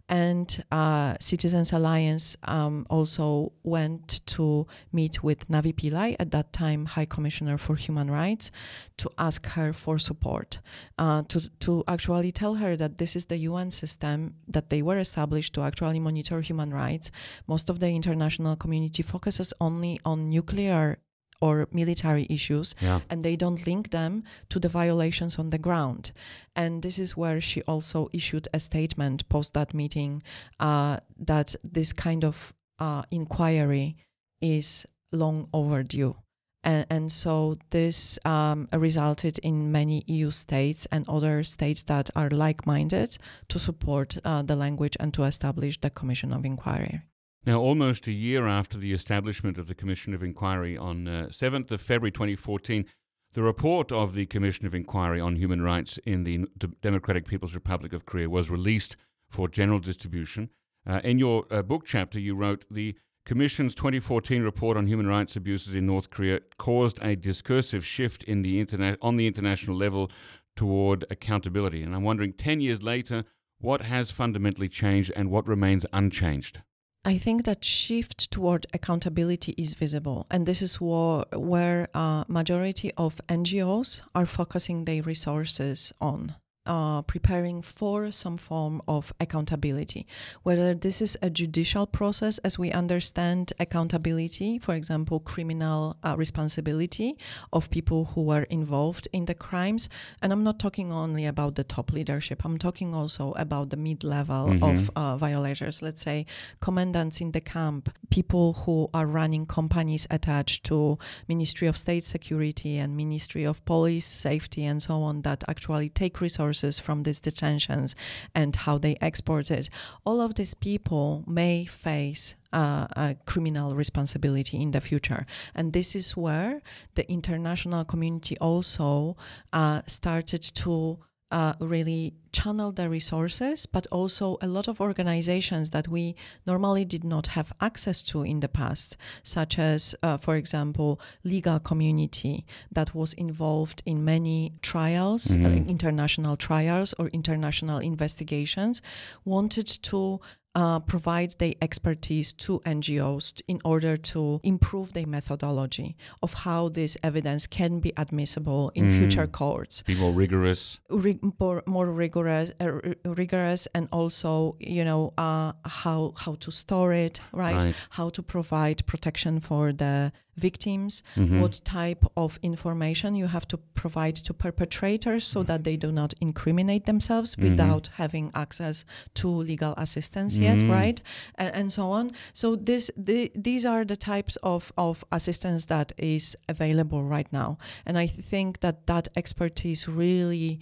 And uh, Citizens Alliance um, also went to meet with Navi Pillai, at that time High Commissioner for Human Rights, to ask her for support, uh, to, to actually tell her that this is the UN system that they were established to actually monitor human rights. Most of the international community focuses only on nuclear or military issues Yeah. and they don't link them to the violations on the ground. And this is where she also issued a statement post that meeting uh, that this kind of uh, inquiry is long overdue. And, and so this um, resulted in many EU states and other states that are like minded to support uh, the language and to establish the Commission of Inquiry. Now, almost a year after the establishment of the Commission of Inquiry on uh, 7th of February 2014, the report of the Commission of Inquiry on Human Rights in the D- Democratic People's Republic of Korea was released for general distribution. Uh, in your uh, book chapter, you wrote the Commission's 2014 report on human rights abuses in North Korea caused a discursive shift in the internet on the international level toward accountability. And I'm wondering, 10 years later, what has fundamentally changed and what remains unchanged? I think that shift toward accountability is visible, and this is where, where uh, majority of NGOs are focusing their resources on uh, preparing for some form of accountability. Whether this is a judicial process, as we understand accountability, for example, criminal uh, responsibility of people who were involved in the crimes. And I'm not talking only about the top leadership, I'm talking also about the mid level mm-hmm. of uh, violators, let's say commandants in the camp, people who are running companies attached to Ministry of State Security and Ministry of Police Safety and so on that actually take resources resources from these detentions and how they export it, all of these people may face uh, criminal responsibility in the future. And this is where the international community also uh, started to uh, really channel the resources, but also a lot of organizations that we normally did not have access to in the past, such as, uh, for example, legal community that was involved in many trials, mm-hmm. uh, international trials or international investigations, wanted to uh, provide their expertise to NGOs in order to improve their methodology of how this evidence can be admissible in mm. future courts. Be more rigorous. more, more, rigorous, uh, rigorous, and also you know uh, how how to store it, right? right? How to provide protection for the victims, mm-hmm. what type of information you have to provide to perpetrators so that they do not incriminate themselves mm-hmm. without having access to legal assistance yet, mm-hmm. right? And, and, so on. So this the, these are the types of, of assistance that is available right now. And I think that that expertise really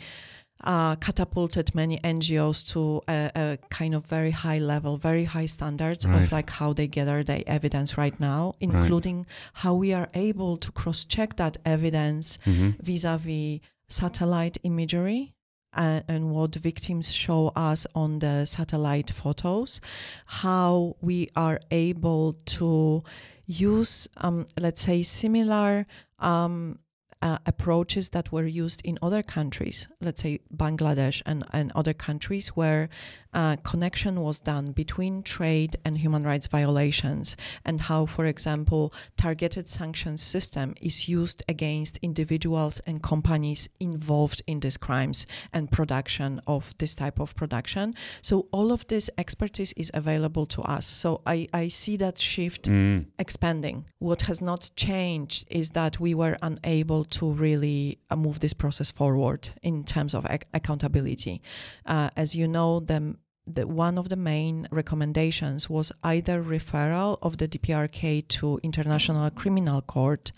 uh, catapulted many NGOs to a, a, kind of very high level, very high standards right. of like how they gather the evidence right now, including right. how we are able to cross check that evidence mm-hmm. vis-a-vis satellite imagery and, and, what victims show us on the satellite photos, how we are able to use, um, let's say, similar um, uh, approaches that were used in other countries, let's say Bangladesh and, and other countries, where uh, connection was done between trade and human rights violations, and how, for example, targeted sanctions system is used against individuals and companies involved in these crimes and production of this type of production. So all of this expertise is available to us. So I, I see that shift mm. expanding. What has not changed is that we were unable to really uh, move this process forward in terms of ac- accountability. Uh, as you know, the the, one of the main recommendations was either referral of the DPRK to International Criminal Court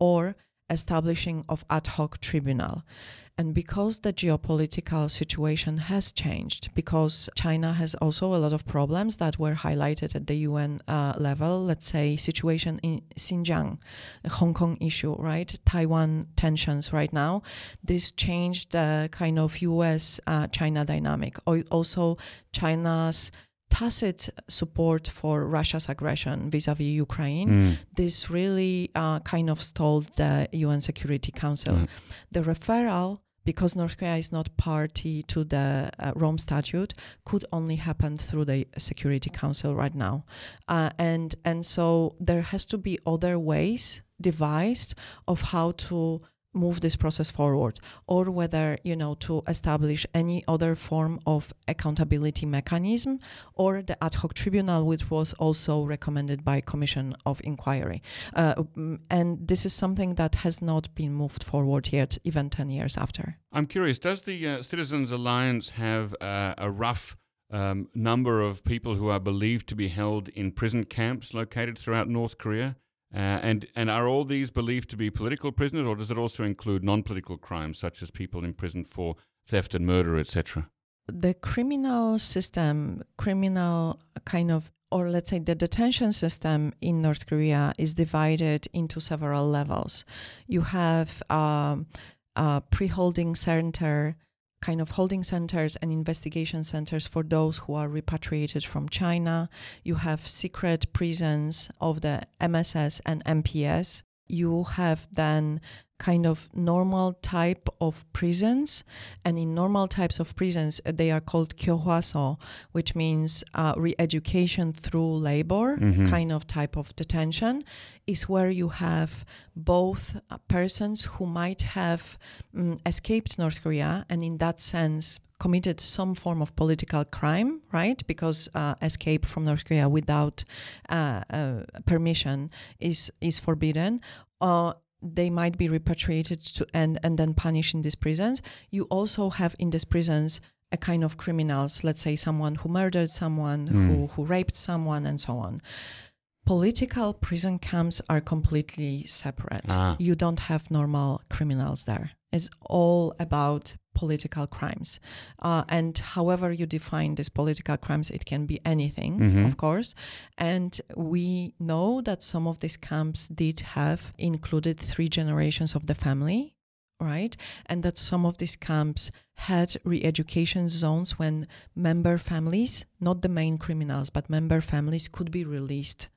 or establishing of ad hoc tribunal. And because the geopolitical situation has changed, because China has also a lot of problems that were highlighted at the UN uh, level, let's say situation in Xinjiang, the Hong Kong issue, right? Taiwan tensions right now, this changed the kind of US uh, China dynamic. Also, China's tacit support for Russia's aggression vis-a-vis Ukraine, mm. this really uh, kind of stalled the UN Security Council. Mm. The referral because North Korea is not party to the uh, Rome Statute, could only happen through the Security Council right now, uh, and and so there has to be other ways devised of how to move this process forward or whether you know to establish any other form of accountability mechanism or the ad hoc tribunal which was also recommended by commission of inquiry. Uh, mm, and this is something that has not been moved forward yet even 10 years after. I'm curious does the uh, citizens alliance have uh, a rough um, number of people who are believed to be held in prison camps located throughout north korea uh, and and are all these believed to be political prisoners, or does it also include non-political crimes such as people imprisoned for theft and murder, etc.? The criminal system, criminal kind of, or let's say the detention system in North Korea is divided into several levels. You have um, a pre-holding center kind of holding centers and investigation centers for those who are repatriated from China. You have secret prisons of the MSS and MPS. You have then kind of normal type of prisons. And in normal types of prisons uh, they are called kyohwaso which means uh, re-education through labor Mhm. kind of type of detention. Is where you have both uh, persons who might have mm, escaped north korea and in that sense committed some form of political crime right? Because uh, escape from north korea without uh, uh, permission is is forbidden. Uh, they might be repatriated to and and then punished in these prisons. You also have in these prisons a kind of criminals, let's say someone who murdered someone, Mm. who who raped someone, and so on. Political prison camps are completely separate. Ah. You don't have normal criminals there. It's all about political crimes. Uh, and however you define these political crimes, it can be anything, Mhm. of course. And we know that some of these camps did have included three generations of the family, right? And that some of these camps had re education zones when member families, not the main criminals, but member families could be released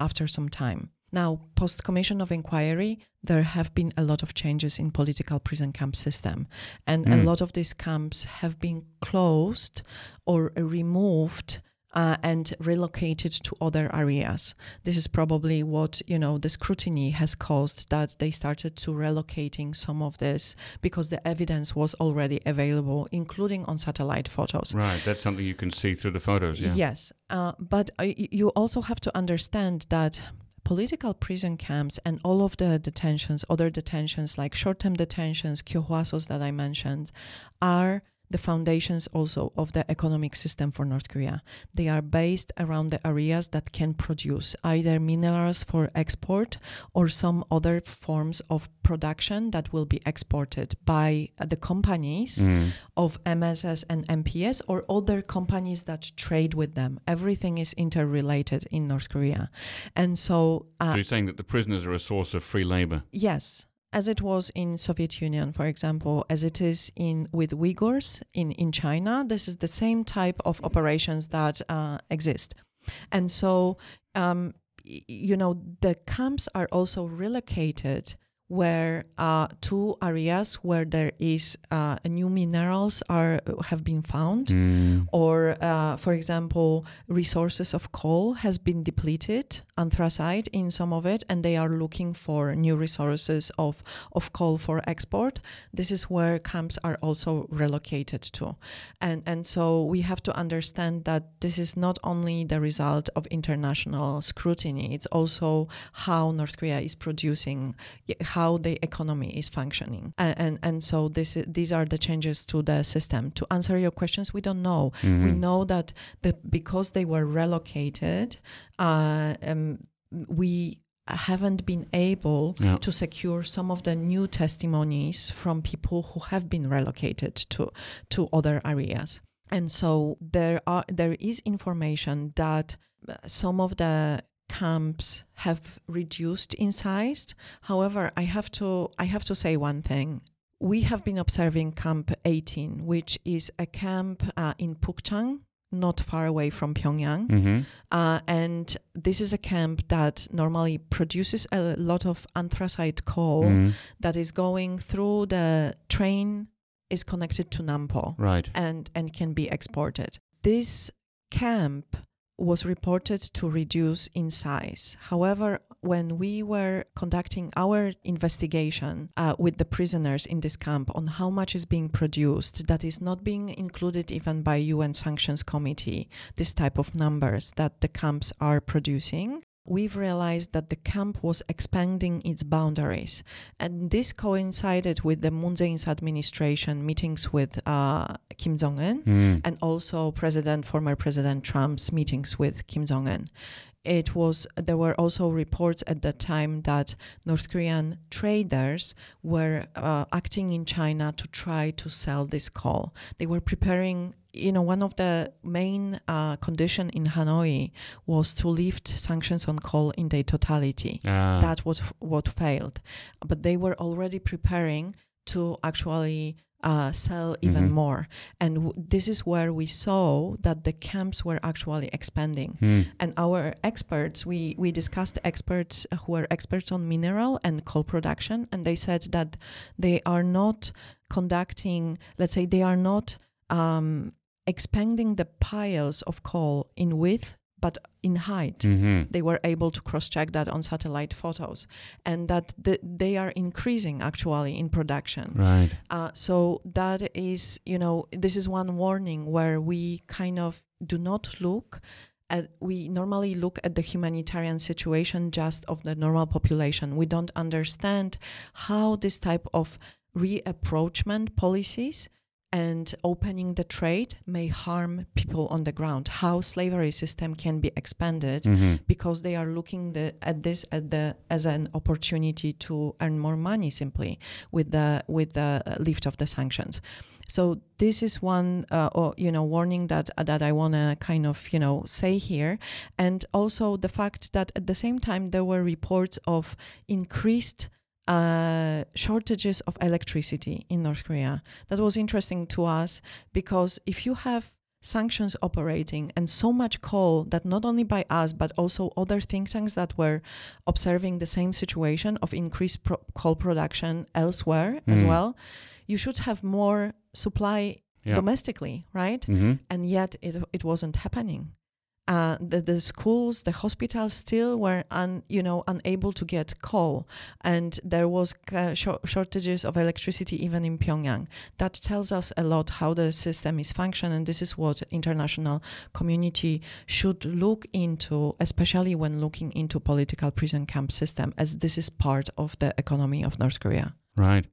after some time. Now, post commission of inquiry, there have been a lot of changes in political prison camp system, and a Mm. lot of these camps have been closed or removed uh, and relocated to other areas. This is probably what you know the scrutiny has caused that they started to relocating some of this because the evidence was already available, including on satellite photos. Right, that's something you can see through the photos. Yeah. Yes, uh, but uh, you also have to understand that political prison camps and all of the detentions, other detentions like short-term detentions, kyohwasos that I mentioned, are the foundations also of the economic system for North Korea. They are based around the areas that can produce either minerals for export or some other forms of production that will be exported by uh, the companies Mm. of MSS and MPS or other companies that trade with them. Everything is interrelated in North Korea. And so, So uh, you're saying that the prisoners are a source of free labor. yes, as it was in Soviet Union, for example, as it is in with Uyghurs in, in China, this is the same type of operations that uh, exist. And so, um, you know, the camps are also relocated where uh, two areas where there is uh, new minerals are have been found. Mm. or uh, for example resources of coal has been depleted anthracite in some of it and they are looking for new resources of, of coal for export. This is where camps are also relocated to. And and so we have to understand that this is not only the result of international scrutiny it's also how north korea is producing how the economy is functioning and and, and so this is, these are the changes to the system to answer your questions we don't know we Mhm. know that the, because they were relocated uh, um, we haven't been able Yeah. to secure some of the new testimonies from people who have been relocated to to other areas and so there are there is information that some of the camps have reduced in size however i have to i have to say one thing we have been observing camp 18 which is a camp uh, in pukchang not far away from pyongyang Mhm. uh, and this is a camp that normally produces a lot of anthracite coal Mhm. that is going through the train is connected to Nampo Right. and and can be exported. This camp was reported to reduce in size. However, when we were conducting our investigation uh, with the prisoners in this camp on how much is being produced, that is not being included even by UN Sanctions Committee, this type of numbers that the camps are producing. We've realized that the camp was expanding its boundaries. And this coincided with the Moon Jae-in's administration meetings with uh, Kim Jong-un Mm. and also President, former President Trump's meetings with Kim Jong Un. It was there were also reports at that time that North Korean traders were uh, acting in China to try to sell this coal. They were preparing. You know, one of the main uh, condition in Hanoi was to lift sanctions on coal in their totality Ah. that was what failed but they were already preparing to actually uh, sell even Mhm. more. And w- this is where we saw that the camps were actually expanding. Hmm. And our experts, we, we discussed experts who are experts on mineral and coal production, and they said that they are not conducting, let's say, they are not um, expanding the piles of coal in width, but in height Mhm. they were able to cross check that on satellite photos and that the, they are increasing actually in production Right. uh, so that is you know this is one warning where we kind of do not look at we normally look at the humanitarian situation just of the normal population we don't understand how this type of reapproachment policies and opening the trade may harm people on the ground how slavery system can be expanded Mhm. because they are looking the, at this at the as an opportunity to earn more money simply with the with the lift of the sanctions. So this is one uh, or, you know warning that that I want to kind of you know say here, and also the fact that at the same time there were reports of increased uh, shortages of electricity in North Korea. That was interesting to us because if you have sanctions operating and so much coal that not only by us but also other think tanks that were observing the same situation of increased pro- coal production elsewhere as Mm. well you should have more supply Yeah. domestically right Mhm. and yet it, it wasn't happening uh, the, the schools the hospitals still were un, you know unable to get coal and there was uh, shor- shortages of electricity even in pyongyang that tells us a lot how the system is functioning and this is what international community should look into especially when looking into political prison camp system as this is part of the economy of north korea Right.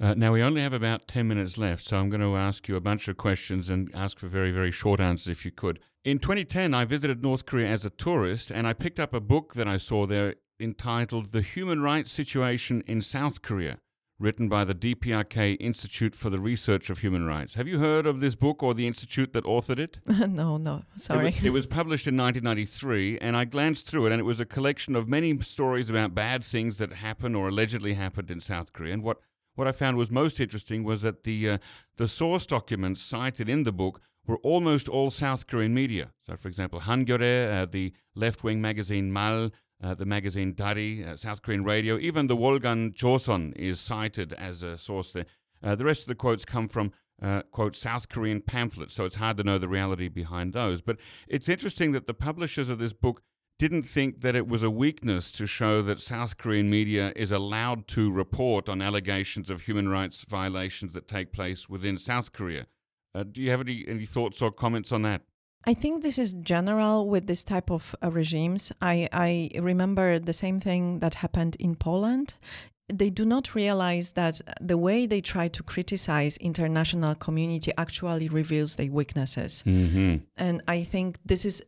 Uh, now, we only have about 10 minutes left, so I'm going to ask you a bunch of questions and ask for very, very short answers if you could. In 2010, I visited North Korea as a tourist, and I picked up a book that I saw there entitled The Human Rights Situation in South Korea, written by the DPRK Institute for the Research of Human Rights. Have you heard of this book or the institute that authored it? no no It sorry was, it was published in 1993, and I glanced through it, and it was a collection of many stories about bad things that happened or allegedly happened in South Korea. And what, what I found was most interesting was that the uh, the source documents cited in the book were almost all South Korean media. So, for example, Hangyeore, uh, the left-wing magazine Mal, uh, the magazine Dari, uh, South Korean radio, even the Wolgan Joseon is cited as a source there. Uh, the rest of the quotes come from uh, quote South Korean pamphlets, so it's hard to know the reality behind those. But it's interesting that the publishers of this book didn't think that it was a weakness to show that South Korean media is allowed to report on allegations of human rights violations that take place within South Korea. Uh, do you have any, any thoughts or comments on that? I think this is general with this type of uh, regimes. I, I remember the same thing that happened in Poland. They do not realize that the way they try to criticize international community actually reveals their weaknesses. Mm-hmm. And I think this is,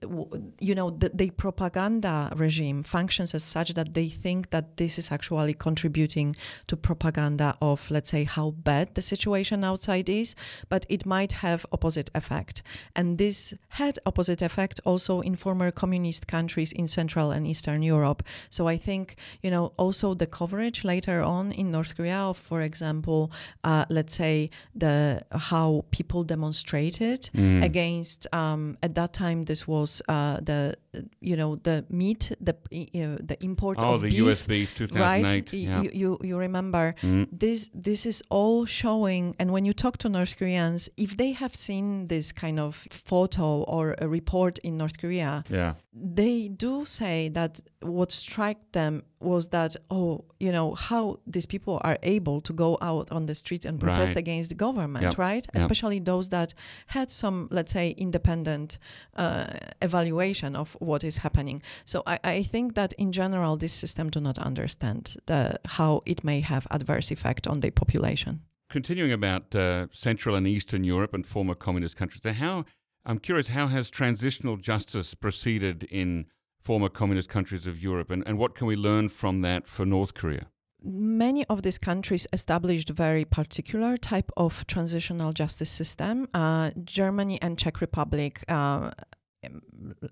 you know, the, the propaganda regime functions as such that they think that this is actually contributing to propaganda of, let's say, how bad the situation outside is, but it might have opposite effect. And this had opposite effect also in former communist countries in Central and Eastern Europe. So I think, you know, also the coverage later on in North Korea of, for example, uh, let's say the how people demonstrated Mm. against um, at that time this was uh, the you know the meat the uh, the import Oh, of the beef, US beef 2008. right Yeah. you, you you remember Mm. this this is all showing and when you talk to north koreans if they have seen this kind of photo or a report in north korea yeah. they do say that what struck them was that oh you know how these people are able to go out on the street and protest Right. against the government Yep. right Yep. especially those that had some let's say independent uh, evaluation of what is happening so I, I think that in general this system do not understand the, how it may have adverse effect on the population Continuing about uh, Central and Eastern Europe and former communist countries, so how I'm curious, how has transitional justice proceeded in former communist countries of Europe, and, and what can we learn from that for North Korea? Many of these countries established very particular type of transitional justice system. Uh, Germany and Czech Republic uh,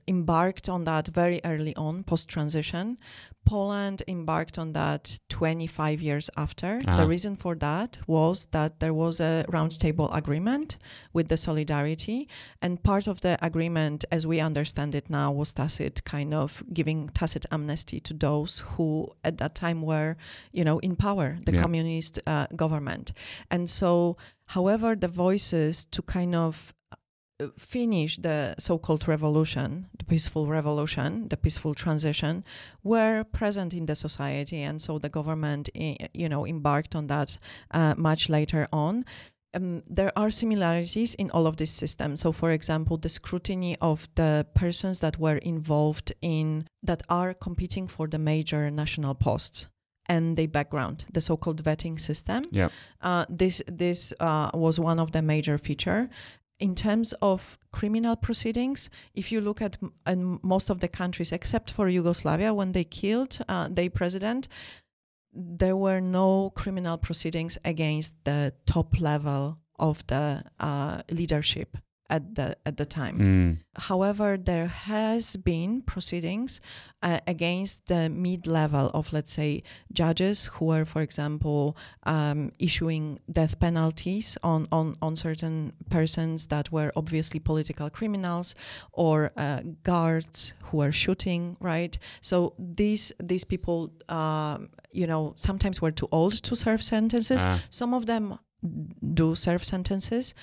embarked on that very early on, post transition. Poland embarked on that 25 years after. Ah. The reason for that was that there was a roundtable agreement with the Solidarity, and part of the agreement, as we understand it now, was tacit kind of giving tacit amnesty to those who at that time were, you know, in power, the Yeah. communist uh, government. And so, however, the voices to kind of finish the so-called revolution, the peaceful revolution, the peaceful transition, were present in the society, and so the government, you know, embarked on that uh, much later on. Um, there are similarities in all of these systems. So, for example, the scrutiny of the persons that were involved in that are competing for the major national posts and the background, the so-called vetting system. Yeah. Uh, this this uh, was one of the major feature. In terms of criminal proceedings, if you look at m- most of the countries except for Yugoslavia, when they killed uh, their president, there were no criminal proceedings against the top level of the uh, leadership at the at the time. Mm. However, there has been proceedings uh, against the mid level of, let's say, judges who were, for example, um, issuing death penalties on, on, on certain persons that were obviously political criminals or uh, guards who were shooting, right? So these these people, um, you know, sometimes were too old to serve sentences. Ah. Some of them do serve sentences.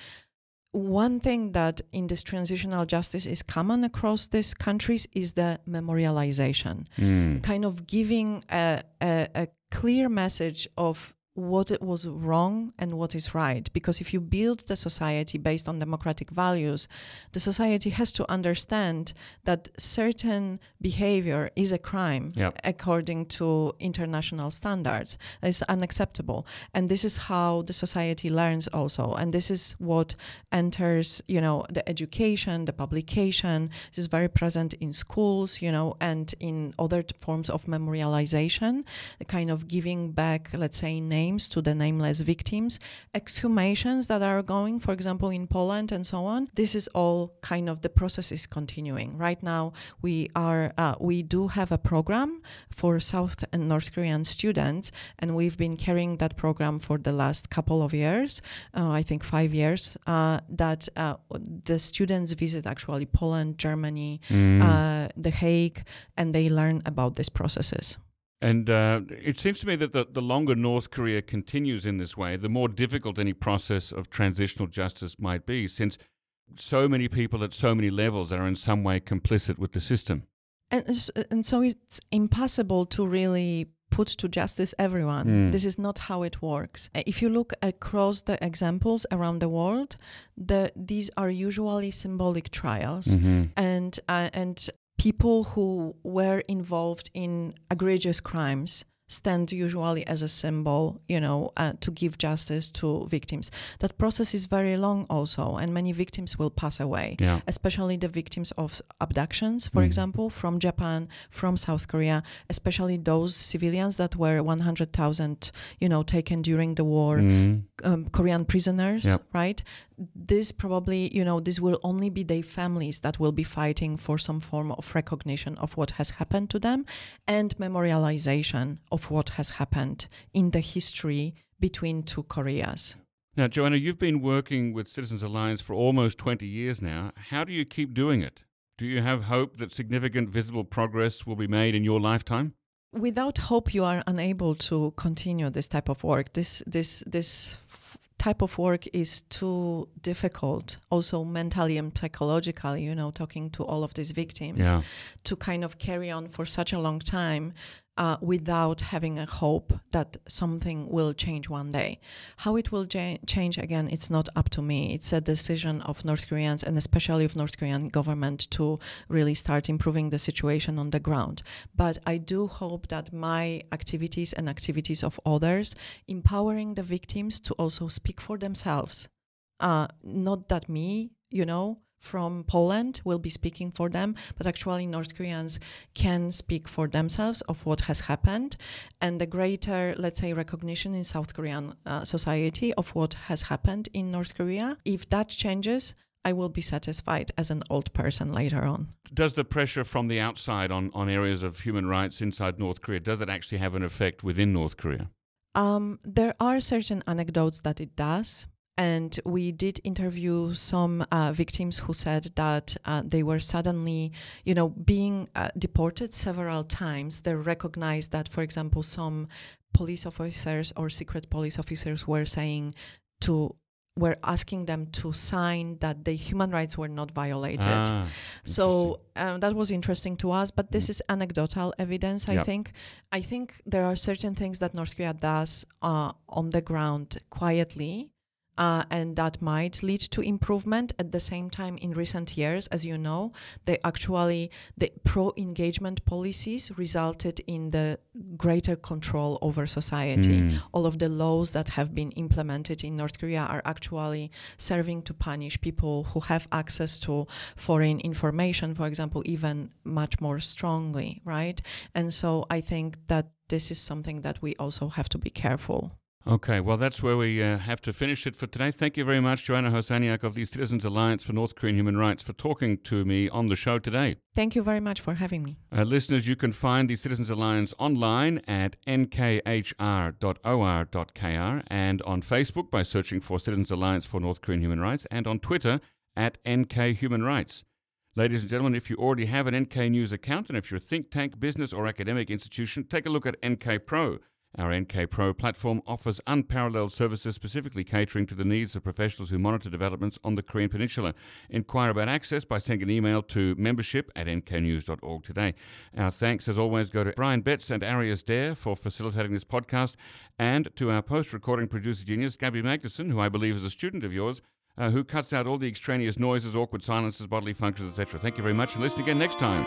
One thing that in this transitional justice is common across these countries is the memorialization, Mm. kind of giving a, a, a clear message of what it was wrong and what is right. Because if you build the society based on democratic values, the society has to understand that certain behavior is a crime Yep. according to international standards. It's unacceptable. And this is how the society learns also. And this is what enters, you know, the education, the publication. This is very present in schools, you know, and in other t- forms of memorialization, the kind of giving back, let's say, names to the nameless victims, exhumations that are going, for example, in Poland and so on. This is all kind of the process is continuing. Right now, we are uh, we do have a program for South and North Korean students, and we've been carrying that program for the last couple of years. Uh, I think five years. Uh, that uh, the students visit actually Poland, Germany, Mm. uh, The Hague, and they learn about these processes. And uh, it seems to me that the, the longer North Korea continues in this way, the more difficult any process of transitional justice might be, since so many people at so many levels are in some way complicit with the system. and and so it's impossible to really put to justice everyone Mm. this is not how it works Uh, if you look across the examples around the world the these are usually symbolic trials Mm-hmm. and uh, and people who were involved in egregious crimes stand usually as a symbol you know uh, to give justice to victims that process is very long also and many victims will pass away Yeah. especially the victims of abductions, for Mm. example, from Japan, from South Korea, especially those civilians that were 100,000, you know, taken during the war, Mm. um, Korean prisoners, Yep. right? This probably, you know, this will only be their families that will be fighting for some form of recognition of what has happened to them and memorialization of what has happened in the history between two Koreas. Now, Joanna, you've been working with Citizens Alliance for almost 20 years now. How do you keep doing it? Do you have hope that significant visible progress will be made in your lifetime? without hope you are unable to continue this type of work this this this type of work is too difficult also mentally and psychologically you know talking to all of these victims Yeah. to kind of carry on for such a long time uh, without having a hope that something will change one day. How it will ja- change again, it's not up to me. It's a decision of North Koreans and especially of North Korean government to really start improving the situation on the ground. But I do hope that my activities and activities of others, empowering the victims to also speak for themselves. Uh, not that me, you know, from Poland will be speaking for them, but actually North Koreans can speak for themselves of what has happened, and the greater, let's say, recognition in South Korean uh, society of what has happened in North Korea. If that changes, I will be satisfied as an old person later on. Does the pressure from the outside on, on areas of human rights inside North Korea, does it actually have an effect within North Korea? Um, there are certain anecdotes that it does. And we did interview some uh, victims who said that uh, they were suddenly, you know, being uh, deported several times. They recognized that, for example, some police officers or secret police officers were saying to were asking them to sign that the human rights were not violated. Ah, so um, that was interesting to us, but this is anecdotal evidence. I Yep. think. I think there are certain things that North Korea does uh, on the ground quietly. Uh, and that might lead to improvement. At the same time, in recent years, as you know, they actually the pro-engagement policies resulted in the greater control over society Mm. all of the laws that have been implemented in North Korea are actually serving to punish people who have access to foreign information, for example, even much more strongly, right? And so I think that this is something that we also have to be careful. Okay, well, that's where we uh, have to finish it for today. Thank you very much, Joanna Hosaniak of the Citizens Alliance for North Korean Human Rights, for talking to me on the show today. Thank you very much for having me. Uh, listeners, you can find the Citizens Alliance online at nkhr.or.kr and on Facebook by searching for Citizens Alliance for North Korean Human Rights and on Twitter at NK Human Rights. Ladies and gentlemen, if you already have an NK News account and if you're a think tank, business, or academic institution, take a look at NK Pro. Our NK Pro platform offers unparalleled services specifically catering to the needs of professionals who monitor developments on the Korean Peninsula. Inquire about access by sending an email to membership at nknews.org today. Our thanks, as always, go to Brian Betts and Arius Derr for facilitating this podcast, and to our post recording producer genius, Gabby Magnuson, who I believe is a student of yours. Uh, who cuts out all the extraneous noises, awkward silences, bodily functions, etc. Thank you very much, and listen again next time.